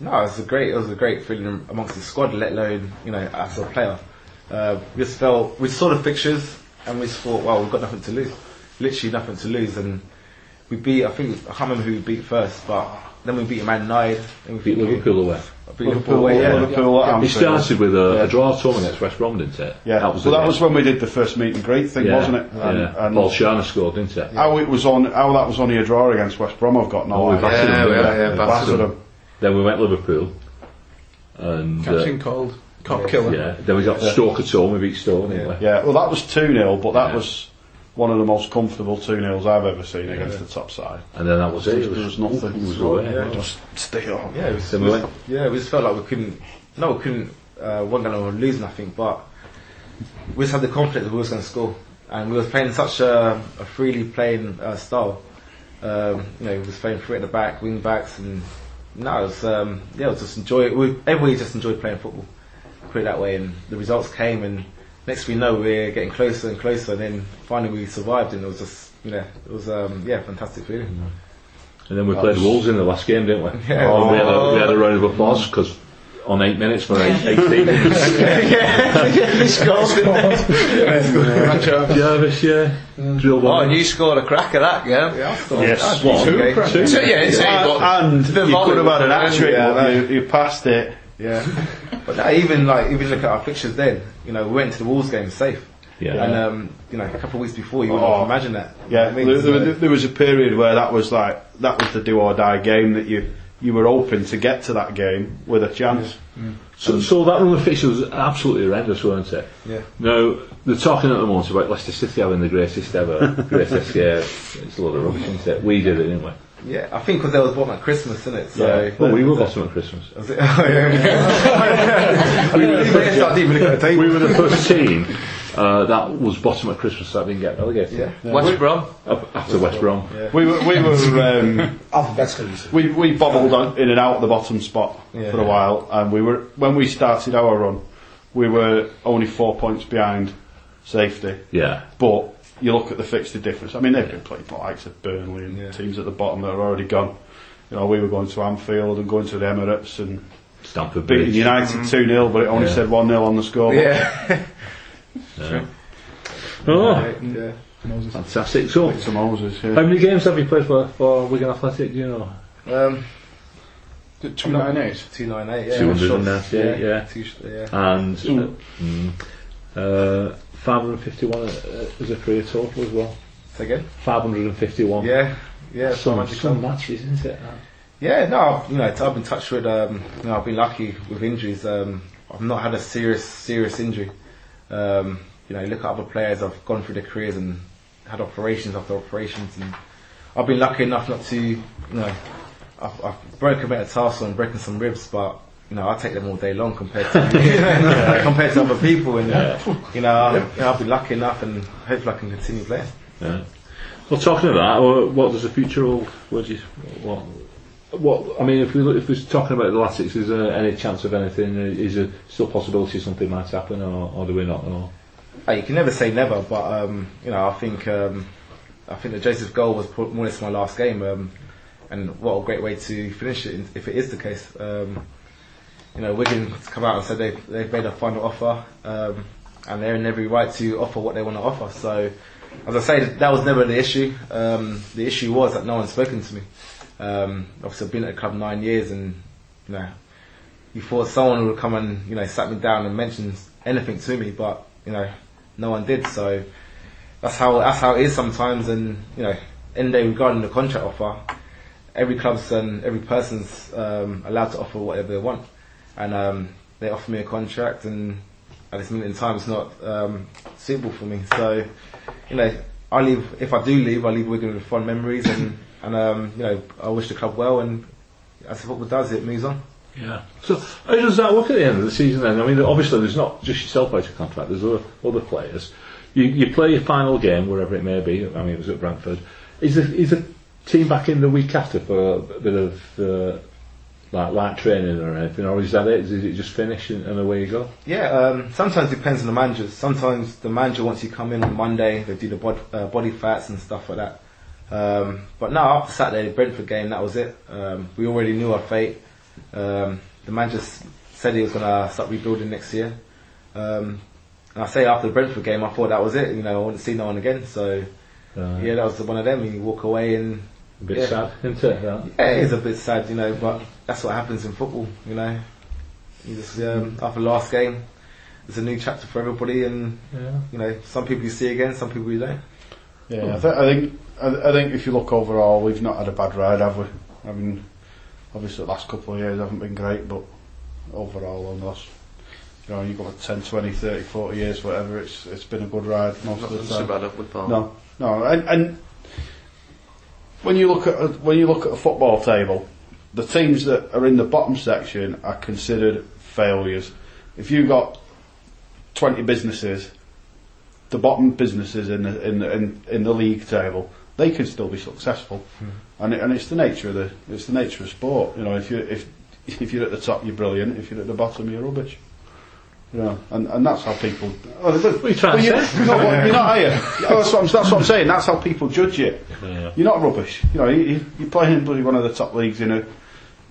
No, it was a great. It was a great feeling amongst the squad, let alone you know as a player. Uh, we just felt we saw the fixtures and we just thought, well, we've got nothing to lose, literally nothing to lose, and we beat. I think I can't remember who we beat first, but then we beat Man United, and we Beat Liverpool away. Beat Liverpool away, yeah. Liverpool at It started with a, Yeah. a draw at home against West Brom, didn't it? Yeah, that was well, that game. was when we did the first meet and greet thing, yeah. wasn't it? Yeah. And, and Paul Scharner scored, didn't it? how it was on, how that was only a draw against West Brom, I've got no Oh, idea. battered them, Yeah, didn't yeah, we? yeah, We battered battered them. them. Then we went Liverpool, and uh, Captain called Cop Killer. yeah, then we got Stoke at home. We beat Stoke, didn't? Yeah, well, that was 2 0, but that Yeah. was one of the most comfortable 2 0s I've ever seen against the top side. And then that was it. It There was nothing. It was away. Yeah. Just stay on. Yeah, it was, Then we went- yeah, we just felt like we couldn't. No, we couldn't. Uh, weren't going to lose nothing, but we just had the confidence that we was going to score, and we were playing such a, a freely playing uh, style. Um, you know, we was playing three at the back, wing backs, and no, it was um, yeah, it was just enjoy. We, everybody just enjoyed playing football. Put it that way, and the results came, and next we know we're getting closer and closer, and then finally we survived, and it was just you know, it was um, yeah, fantastic feeling. And then we played Wolves in the last game, didn't we? Yeah. Oh, we, had a, we had a round of applause because on eight minutes for eight, 18 minutes. he scored, didn't he? Jarvis, yeah. Drill Oh, ball. and you scored a crack at that, yeah? Yes. One. Okay. Two. So, yeah, it's but And the you could have had an volume, hat trick, yeah, but you, you passed it. Yeah, but no, even like even look at our fixtures then. You know, we went to the Wolves game safe, Yeah. and um, you know, a couple of weeks before you wouldn't Oh. have imagined that. You Yeah, know what I mean? there, there, So- there was a period where that was like that was the do or die game that you you were hoping to get to that game with a chance. So, so that run of fixtures was absolutely horrendous, weren't it? Yeah. Now, they're talking at the moment about Leicester City having the greatest ever, greatest year. It's a lot of rubbish, isn't it? We did it, didn't we? yeah, I think because there was bottom at Christmas, isn't it? So Well, we were bottom at Christmas. Oh, yeah. we were the start even looking at the table. We were the first team uh, that was bottom at Christmas that didn't get relegated. Yeah. West Brom. Up- After West Brom. We were we were um, Alphabetically. we we bobbled on, in and out of the bottom spot Yeah. for a while, and we were when we started our run, we were only four points behind safety. Yeah. But you look at the fixture difference. I mean, they've been playing the likes of Burnley and Yeah. teams at the bottom that are already gone. You know, we were going to Anfield and going to the Emirates and Stamford beating Bridge. United 2 0, but it only Yeah. said 1 0 on the score. Yeah. Yeah. Oh, yeah. fantastic. So, To Moses, how yeah. many games have you played for, for Wigan Athletic, do you know? Um, 298. two nine eight. Yeah. 298, yeah. Two, sh- yeah. And uh, mm, uh, 551 uh, as a career total as well. Say again. 551. Yeah. Yeah. Some, Magic some Club. matches, isn't it? Yeah, no, I've, you know, I've been touched with, um, you know, I've been lucky with injuries. Um, I've not had a serious, serious injury. Um, you know, you look at other players, I've gone through their careers and had operations after operations, and I've been lucky enough not to, you know, I've, I've broken metatarsal and broken some ribs, but you know, I take them all day long compared to compared to other people, and you know, I, you know, I've been lucky enough, and hopefully I can continue playing. Yeah. Well, talking of that, what does the future hold? What do you, what, what, I mean, if we look, if we're talking about the Latics, is there any chance of anything? Is there still possibility something might happen, or, or do we not know? Uh, you can never say never, but um, you know, I think um, I think that Joseph's goal was more or less my last game, um, and what a great way to finish it if it is the case. Um, you know, Wigan come out and said they they've made a final offer, um, and they're in every right to offer what they want to offer. So, as I say, that was never the issue. Um, the issue was that no one's spoken to me. Obviously, I've been at the club nine years, and you know, you thought someone would come and you know sat me down and mention anything to me, but you know, no one did. So that's how that's how it is sometimes. And you know, in the regarding the contract offer, every club's and every person's um, allowed to offer whatever they want, and um, they offer me a contract, and at this moment in time, it's not um, suitable for me. So you know, I leave if I do leave, I leave Wigan with fond memories, and and um, you know, I wish the club well, and as football does, it moves on. Yeah. So how does that look at the end of the season then? I mean, obviously there's not just yourself out of contract. There's other, other players. You, you play your final game wherever it may be. I mean, it was at Brentford. Is the, is the team back in the week after for a bit of uh, like light training or anything, or is that it? Is it just finish and, and away you go? Yeah, um, sometimes it depends on the managers. Sometimes the manager wants you to come in on Monday, they do the bod- uh, body fats and stuff like that. Um, but now after Saturday, the Brentford game, that was it. Um, we already knew our fate. Um, the man just said he was going to start rebuilding next year. Um, and I say after the Brentford game, I thought that was it. You know, I wouldn't see no one again. So Uh, yeah, that was one of them. You walk away and A bit Yeah. sad, isn't it? Yeah. yeah, it is a bit sad, you know, but that's what happens in football, you know. You just um, after the last game, it's a new chapter for everybody, and yeah. you know, some people you see again, some people you don't. Yeah, I, th- I think I, I think if you look overall, we've not had a bad ride, have we? I mean, obviously the last couple of years haven't been great, but overall, on last, you know, you go for 10, 20, 30, 40 years, whatever, it's it's been a good ride most Not of the time. bad upward bar. No, no, and, and when you look at a, when you look at a football table, the teams that are in the bottom section are considered failures. If you've got twenty businesses, the bottom businesses in the in the, in, in the league table, they can still be successful, hmm. and it, and it's the nature of the it's the nature of sport. You know, if you if if you're at the top, you're brilliant. If you're at the bottom, you're rubbish. You know, and, and that's how people. Oh, What are you trying to you're, say? no, what- you're not, are you? Oh, that's, what I'm, that's what I'm saying. That's how people judge you. Yeah. You're not rubbish. You know, you, you- you're playing in bloody one of the top leagues in a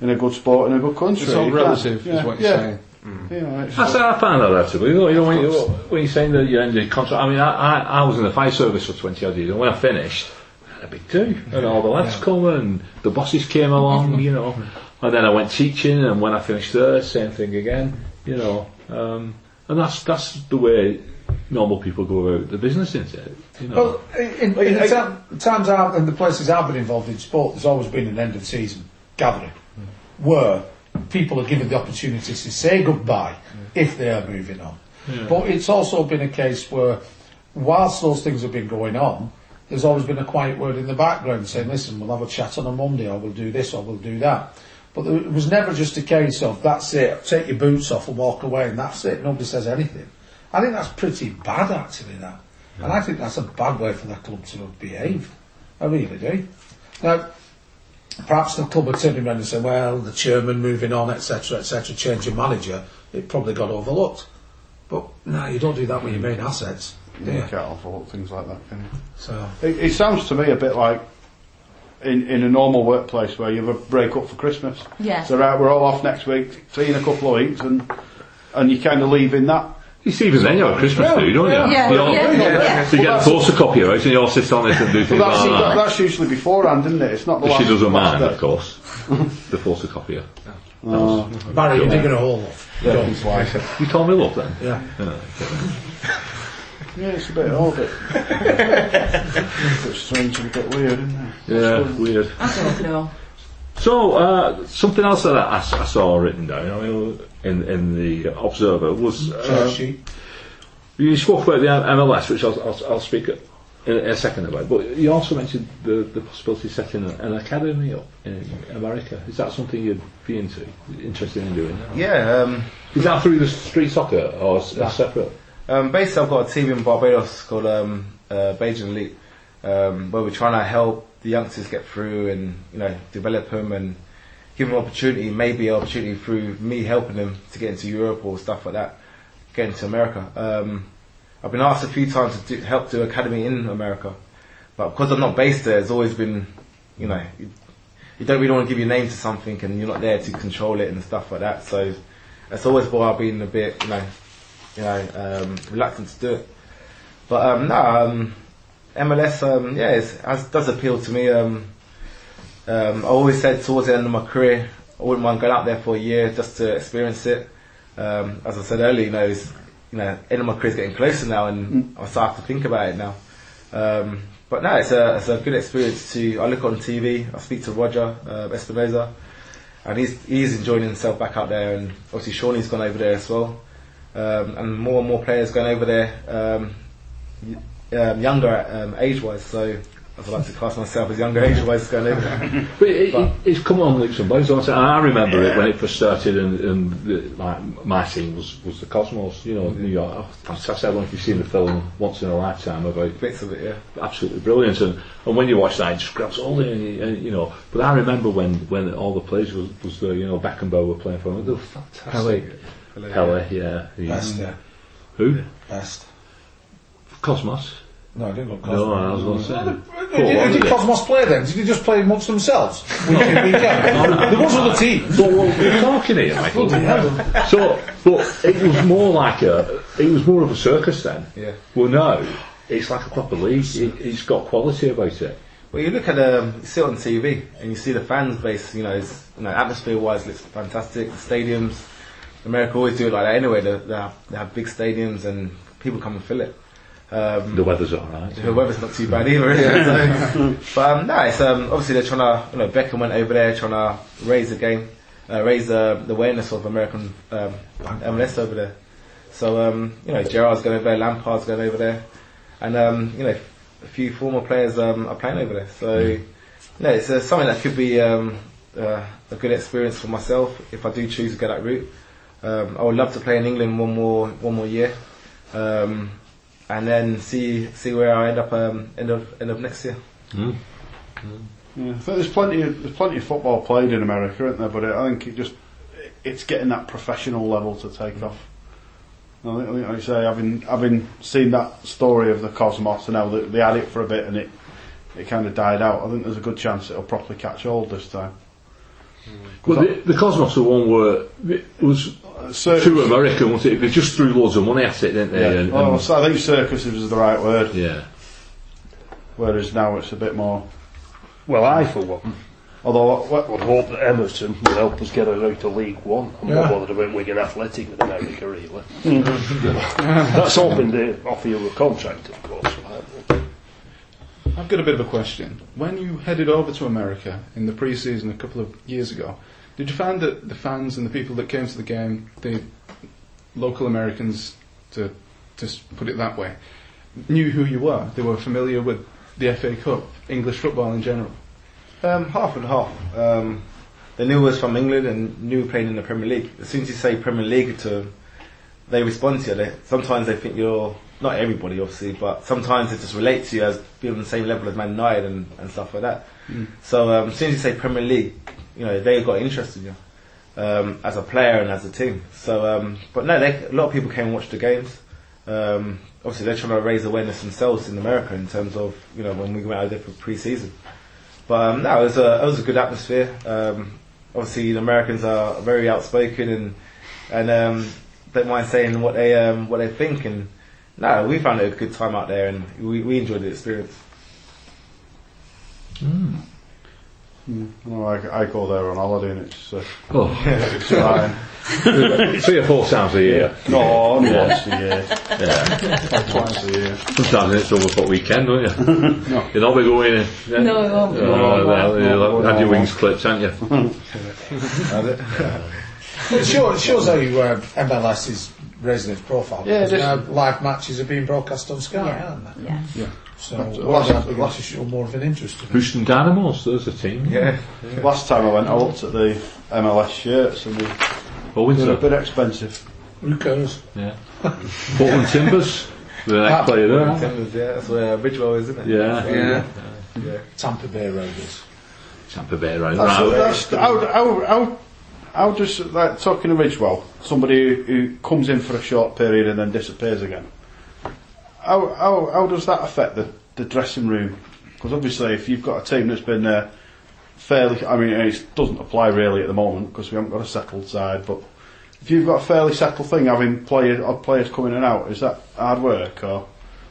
in a good sport in a good country. It's all You can't- relative, yeah, is what you're yeah. saying. Hmm. You know, it's That's I found that actually. You know, you know when, you, when you're saying that you ended contract, I mean, I, I, I was in the fire service for 20 odd years, and when I finished, I had a big do, and all the lads come, and the bosses came along, mm-hmm. you know, and then I went teaching, and when I finished there, same thing again, you know, um, and that's that's the way normal people go about the business, isn't it? You know. Well, in, in the time, times I've, and the places I've been involved in sport, there's always been an end of season gathering mm. where people are given the opportunity to say goodbye mm. if they are moving on. But it's also been a case where, whilst those things have been going on, there's always been a quiet word in the background saying, listen, we'll have a chat on a Monday, or we'll do this, or we'll do that. But it was never just a case of, that's it, take your boots off and walk away, and that's it, nobody says anything. I think that's pretty bad, actually, that. And I think that's a bad way for the club to behave. I really do. Now, perhaps the club are turning around and saying, well, the chairman moving on, etc., etc., change your manager, it probably got overlooked. But no, you don't do that with your main assets. Do you you? can't things like that. Can you? So, It, it sounds to me a bit like in, in a normal workplace where you have a break up for Christmas. Yeah. So right, we're all off next week, see you in a couple of weeks, and and you kind of leave in that. You see, even then you have a Christmas do, don't you? Yeah, You all- yeah, yeah, yeah. So you get a photocopier out and you all sit on it and do things But that's, like that. that's usually beforehand, isn't it? It's not the But last. she doesn't last mind, day. of course. the photocopier. Barry, you're digging a hole off. You don't. You told me look then. Yeah. Yeah, it's a bit odd. Bit, a bit strange and a bit weird, isn't it? Yeah, weird. I don't know. So, uh, something else that I, I saw written down I mean, in, in the Observer was uh, you spoke about the MLS, which I'll, I'll, I'll speak in a second about, but you also mentioned the, the possibility of setting an academy up in America. Is that something you'd be into, interested in doing? Yeah, um, Is that through the street soccer or s- separate? Um, basically, I've got a team in Barbados called um, uh, Bajan Elite, um, where we're trying to help the youngsters get through and you know develop them and give them opportunity, maybe an opportunity through me helping them to get into Europe or stuff like that, get into America. Um, I've been asked a few times to do, help do academy in America, but because I'm not based there, it's always been, you know, you, you don't really want to give your name to something and you're not there to control it and stuff like that. So That's always why I've been a bit, you know, you know, um, reluctant to do it. But um, no, um, MLS, um, yeah, has, does appeal to me. Um, um, I always said towards the end of my career, I wouldn't mind going out there for a year just to experience it. Um, as I said earlier, you know, it's, you know, end of my career is getting closer now, and I start to think about it now. Um, but no, it's a it's a good experience to. I look on TV, I speak to Roger uh, Espinoza, and he's he's enjoying himself back out there, and obviously Shawnee's gone over there as well, um, and more and more players going over there, um, um, younger um, age wise. So I would like to class myself as younger age wise going over there. But it, it, it's come on leaps and bounds. hasn't it? And I remember it when it first started, and, and the, like my team was, was the Cosmos. You know, New York. I, I I don't know if you've seen the film Once in a Lifetime about Bits of it, yeah. absolutely brilliant. And, and when you watch that, it just grabs all and, you know. But I remember when, when all the players was, was there, you know, Beckenbauer were playing for them. They were fantastic. Pele, Pele, yeah. He- Best, yeah. Who? Best. Cosmos. No, I didn't look Cosmos. No, I was going to say. Did, did, did Cosmos play then? Did they just play amongst themselves? Week in, week out? There was other teams. But what we're talking here, Michael. So, but it was more like a, it was more of a circus then. Yeah. Well, no, it's like a proper league. It, it's got quality about it. Well, you look at um, you see it on TV and you see the fans base. You know, it's, you know, atmosphere-wise, looks fantastic. The stadiums, America always do it like that anyway. They, they, have, they have big stadiums and people come and fill it. Um, The weather's alright. the weather's not too bad either, is it? So, but um, no, it's um, obviously they're trying to. You know, Beckham went over there trying to raise the game, uh, raise the, the awareness of American um, MLS over there. So um, you know, Gerard's going over there, Lampard's going over there, and um, you know, a few former players um, are playing over there. So you know, it's uh, something that could be um, uh, a good experience for myself if I do choose to go that route. Um, I would love to play in England one more one more year. Um, and then see see where I end up um, end of end of next year. Yeah, I think there's plenty of there's plenty of football played in America, isn't there? But it, I think it just it's getting that professional level to take off. I think, I think, like you say, having having seen that story of the Cosmos and how they, they had it for a bit and it it kind of died out. I think there's a good chance it'll properly catch hold this time. Well, the, the Cosmos were one where it was So, too American, wasn't it? They just threw loads of money at it, didn't they? yeah. And, Well, and- so I think circus was the right word, yeah. whereas now it's a bit more. Well, I, for one, Although, I would hope that Emmerson would help us get us out of League One. I'm Yeah. not bothered about Wigan Athletic with America, really. That's hoping they offer you a contract, of course. I've got a bit of a question. When you headed over to America in the pre-season a couple of years ago, did you find that the fans and the people that came to the game, the local Americans, to just put it that way, knew who you were? They were familiar with the FA Cup, English football in general. Um, half and half. Um, they knew us from England and knew playing in the Premier League. As soon as you say Premier League to them, they respond to you. They, sometimes they think you're not everybody, obviously, but sometimes it just relates to you as being on the same level as Man United and, and stuff like that. So um, as soon as you say Premier League, you know they got interest in you um, as a player and as a team. So, um, but no, they, a lot of people came and watched the games. Um, obviously, they're trying to raise awareness themselves in America in terms of you know when we went out there for pre-season. But um, no, it was a it was a good atmosphere. Um, obviously, the Americans are very outspoken and and um, don't mind saying what they um, what they think. And no, we found it a good time out there, and we, we enjoyed the experience. no, I, I go there on holiday and it's, uh, Oh, it's fine. three or four times a year. No, only once a year, Yeah. twice a year. Sometimes it's over for weekend, don't you? No. You're not be going in. Yeah? No, it won't. Oh, well, No, you'll no, have your wings clipped, haven't you? It shows, it shows how you, uh, MLS is raising its profile. Yeah, because just- now live matches are being broadcast on Sky, Yeah. aren't they? Yeah. Yeah. So Last- we're last- to show more of an interest in it. Houston Dynamos, there's a team. Yeah, Last time I went, I looked at the MLS shirts and they, Oh, they're a bit expensive. Who cares? Yeah. Portland Timbers. The next player there. Timbers, yeah, that's where Ridgewell is, isn't it? Yeah. yeah. yeah. Tampa Bay Rovers. Tampa Bay, right? That's, right. that's, how, how, how, how does, like, talking to Ridgewell, somebody who, who comes in for a short period and then disappears again, how, how, how does that affect the, the dressing room? Because obviously if you've got a team that's been there fairly, I mean it doesn't apply really at the moment because we haven't got a settled side, but if you've got a fairly settled thing, having players, odd players coming in and out, is that hard work or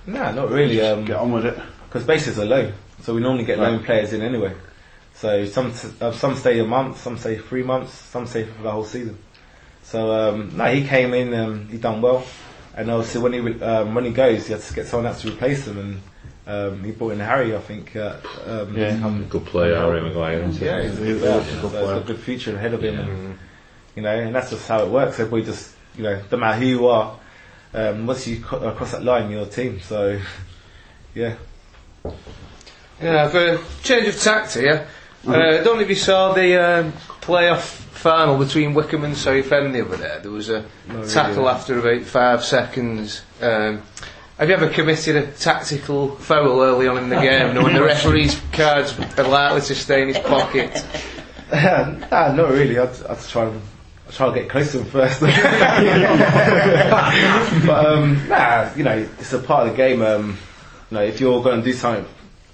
Nah, not really. get Um, on with it? because bases are low, so we normally get Right. loan players in anyway. So some uh, some stay a month, some stay three months, some stay for the whole season. So um, no, he came in, um, he done well, and obviously when he um, when he goes, he has to get someone else to replace him, and um, he brought in Harry, I think. Uh, um, Yeah. to come- Good player, Harry Maguire. yeah, he's, He- he's, he yeah, was a good so he's player. got a good future ahead of him, and, you know, and that's just how it works. Everybody just, you know, no matter who you are, um, once you co- uh, cross that line, you're a team. So, yeah. Yeah, for a change of tact here, uh, I don't know if you saw the um, playoff final between Wycombe and Southend the other day. There was a really, tackle yeah. after about five seconds. Um, have you ever committed a tactical foul early on in the game, knowing the referee's cards are likely to stay in his pocket? nah, not really. I'd, I'd try and I'd try to get close to him first. but um, nah, you know, it's a part of the game. Um, you know, if you're going to do something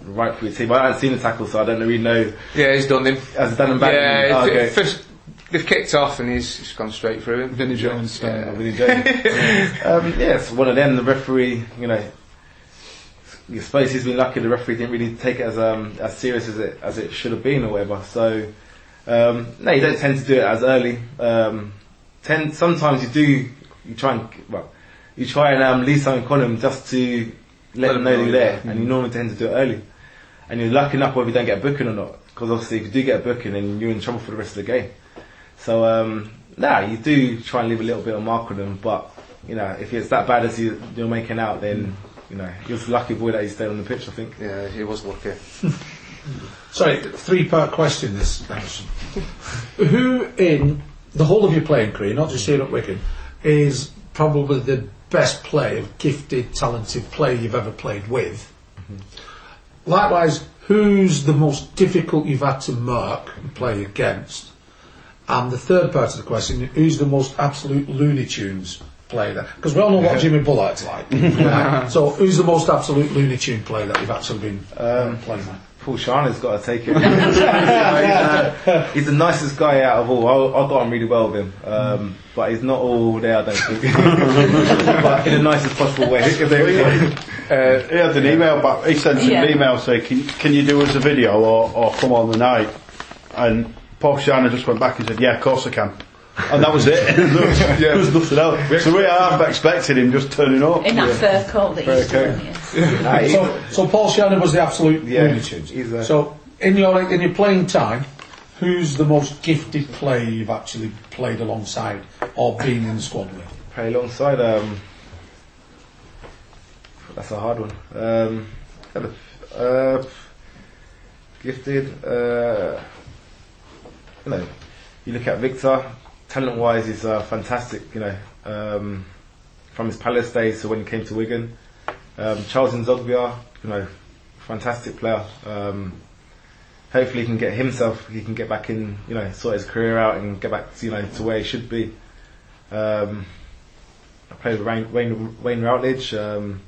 right for your team, I haven't seen the tackle, so I don't really know. Yeah, he's done him. Has it done him bad? Yeah, Oh, okay. first they've kicked off and he's, he's gone straight through him. Vinnie Jones style. I really don't. um, yeah, it's one of them. The referee, you know, I suppose he's been lucky. The referee didn't really take it as um, as serious as it as it should have been or whatever. So um, no, you don't tend to do it as early. Um, tend sometimes you do. You try and well, you try and um, leave something on them just to let, Let them them know know, you're there, yeah. and you normally tend to do it early. And you're lucky enough whether you don't get a booking or not, because obviously if you do get a booking, then you're in trouble for the rest of the game. So um, nah, you do try and leave a little bit of mark on them, but you know if it's that bad as you, you're making out, then you know he was a lucky boy that he stayed on the pitch. I think. Yeah, he was lucky. Sorry, three part question this, Anderson. Who in the whole of your playing career, not just here at Wigan, is probably the best player, gifted, talented player you've ever played with? Likewise, who's the most difficult you've had to mark and play against? And the third part of the question, who's the most absolute Looney Tunes player? Because we all know what Jimmy Bullard's like. Right? So, who's the most absolute Looney Tune player that you've actually been um, playing with? Paul Scharner's got to take it. he's, uh, he's the nicest guy out of all. I, I got on really well with him, um, but he's not all there. I don't think, but in the nicest possible way. If they- Uh, he had an email back. He sent us Yeah. an email saying, can, "Can you do us a video or, or come on the night?" And Paul Scharner just went back and said, "Yeah, of course I can." And that was it. there, was, there was nothing else. So we half expected him just turning up. In that fur coat that you used to Fur yes. Nah, So, so Paul Scharner was the absolute Yeah, Looney Tunes. So, in your in your playing time, who's the most gifted player you've actually played alongside or been in the squad with? play alongside. Um, that's a hard one. Um, uh, gifted. Uh, you know, you look at Victor. Talent-wise, he's uh, fantastic. You know, um, from his Palace days to when he came to Wigan. Um, Charles Nzogbia, you know, fantastic player. Um, hopefully, he can get himself. He can get back in. You know, sort his career out and get back. To, you know, to where he should be. Um, I played with Wayne, Wayne, Wayne Routledge. Um,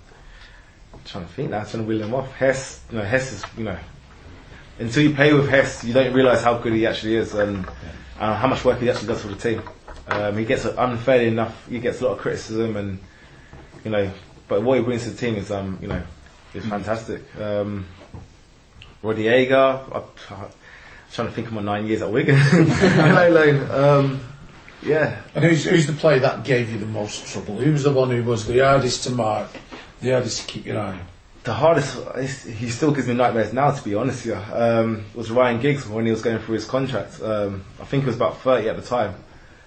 I'm trying to think now, trying to wheel him off. Hess, you know, Hess is, you know, until you play with Hess, you don't realise how good he actually is and uh, how much work he actually does for the team. Um, he gets unfairly enough, he gets a lot of criticism and, you know, but what he brings to the team is, um, you know, is fantastic. Um, Roddy Ager, I, I'm trying to think of my nine years at Wigan. Hello, Lane. Um, yeah, And who's, who's the player that gave you the most trouble? Who's the one who was the hardest to mark, the hardest to keep your eye on? The hardest, he still gives me nightmares now, to be honest with you, um, was Ryan Giggs when he was going through his contract. Um, I think he was about 30 at the time.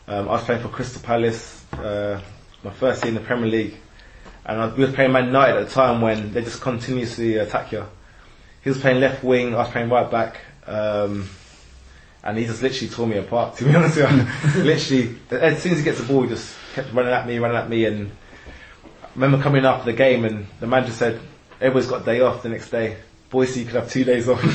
Um, I was playing for Crystal Palace, uh, my first year in the Premier League. And I, we were playing Man United at the time when they just continuously attack you. He was playing left wing, I was playing right back. Um, and he just literally tore me apart, to be honest with you. literally, as soon as he gets the ball, he just kept running at me, running at me, and I remember coming after the game and the manager said, everybody's got a day off the next day. Boise, you could have two days off. um,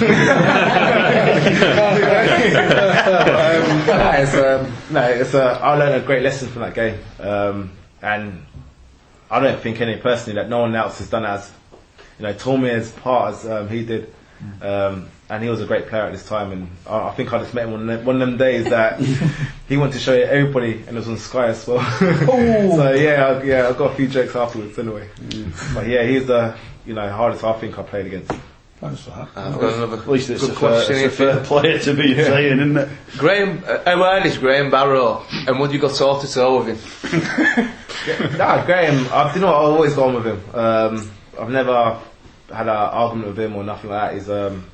no, it's, um, no, it's a, I learned a great lesson from that game. Um, and I don't think any personally that no one else has done as, you know, tore me as part as um, he did. Um, and he was a great player at this time. And I, I think I just met him one of them, one of them days that he wanted to show it everybody, and it was on Sky as well. so yeah, I, yeah, I got a few jokes afterwards anyway. But yeah, he's the you know hardest I think I played against. Thanks for that. I've got another At least it's good a, fair, question it's a fair player to be saying, isn't it? Graham, uh, how old is Graham Barrow? And would you go toe to toe with him? Nah, Graham, I, you know, what, I've always gone with him. Um, I've never had an argument with him or nothing like that. He's um,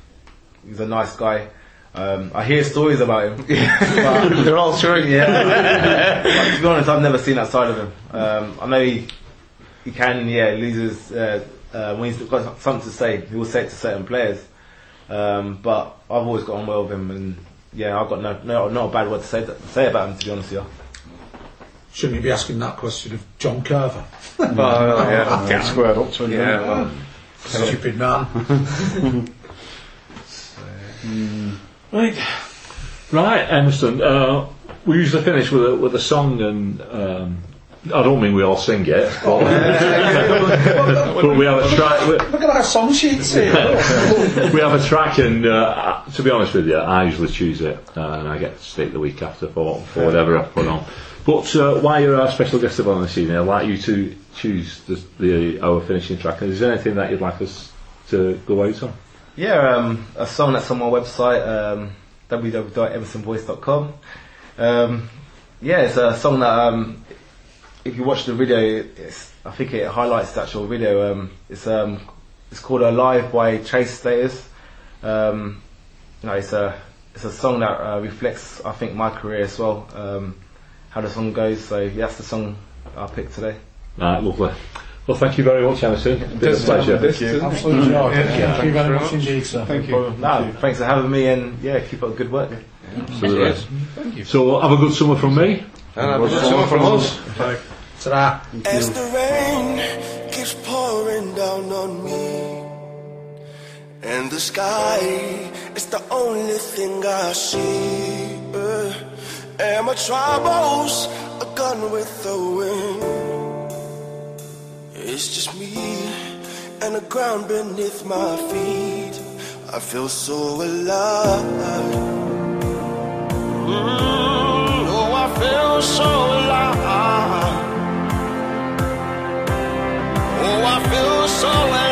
he's a nice guy. Um, I hear stories about him. They're all true. yeah. but to be honest, I've never seen that side of him. Um, I know he he can, yeah, loses uh, uh, when he's got something to say. He will say it to certain players. Um, but I've always got on well with him, and yeah, I've got no, no not a bad word to say say about him. To be honest with you. Shouldn't you be asking that question of John Carver? Oh, yeah. Get squared up to him. Yeah, don't well, Stupid man. Right, right, Emmerson. Uh, we usually finish with a with a song, and um, I don't mean we all sing it, but, but we have a track. We, Look at our song sheets here. we have a track, and uh, to be honest with you, I usually choose it, uh, and I get to stick the week after for, for whatever I put on. But uh, while you're our special guest of honour this evening, I'd like you to choose the, the our finishing track. And is there anything that you'd like us to go out on? Yeah, um, a song that's on my website, um, www.emersonvoice.com. Um, yeah, it's a song that um, if you watch the video, it's, I think it highlights the actual video. Um, it's um, it's called "Alive" by Chase Status. Um, you know, it's a it's a song that uh, reflects, I think, my career as well. Um, how the song goes. So yeah, that's the song I picked today. Right, lovely. Well, thank you very much, Emmerson. It's been a pleasure. Thank Absolute joy. Thank you very much indeed, sir. Thank you. No, thanks for having me, and yeah, keep up the good work. Absolutely. So have a good summer from me. And I've someone from us. Ta-ra. As the rain keeps pouring down on me, and the sky is the only thing I see, uh, and my troubles are gone with the wind. It's just me and the ground beneath my feet. I feel so alive. Mm, I feel so alive. Oh, I feel so alive.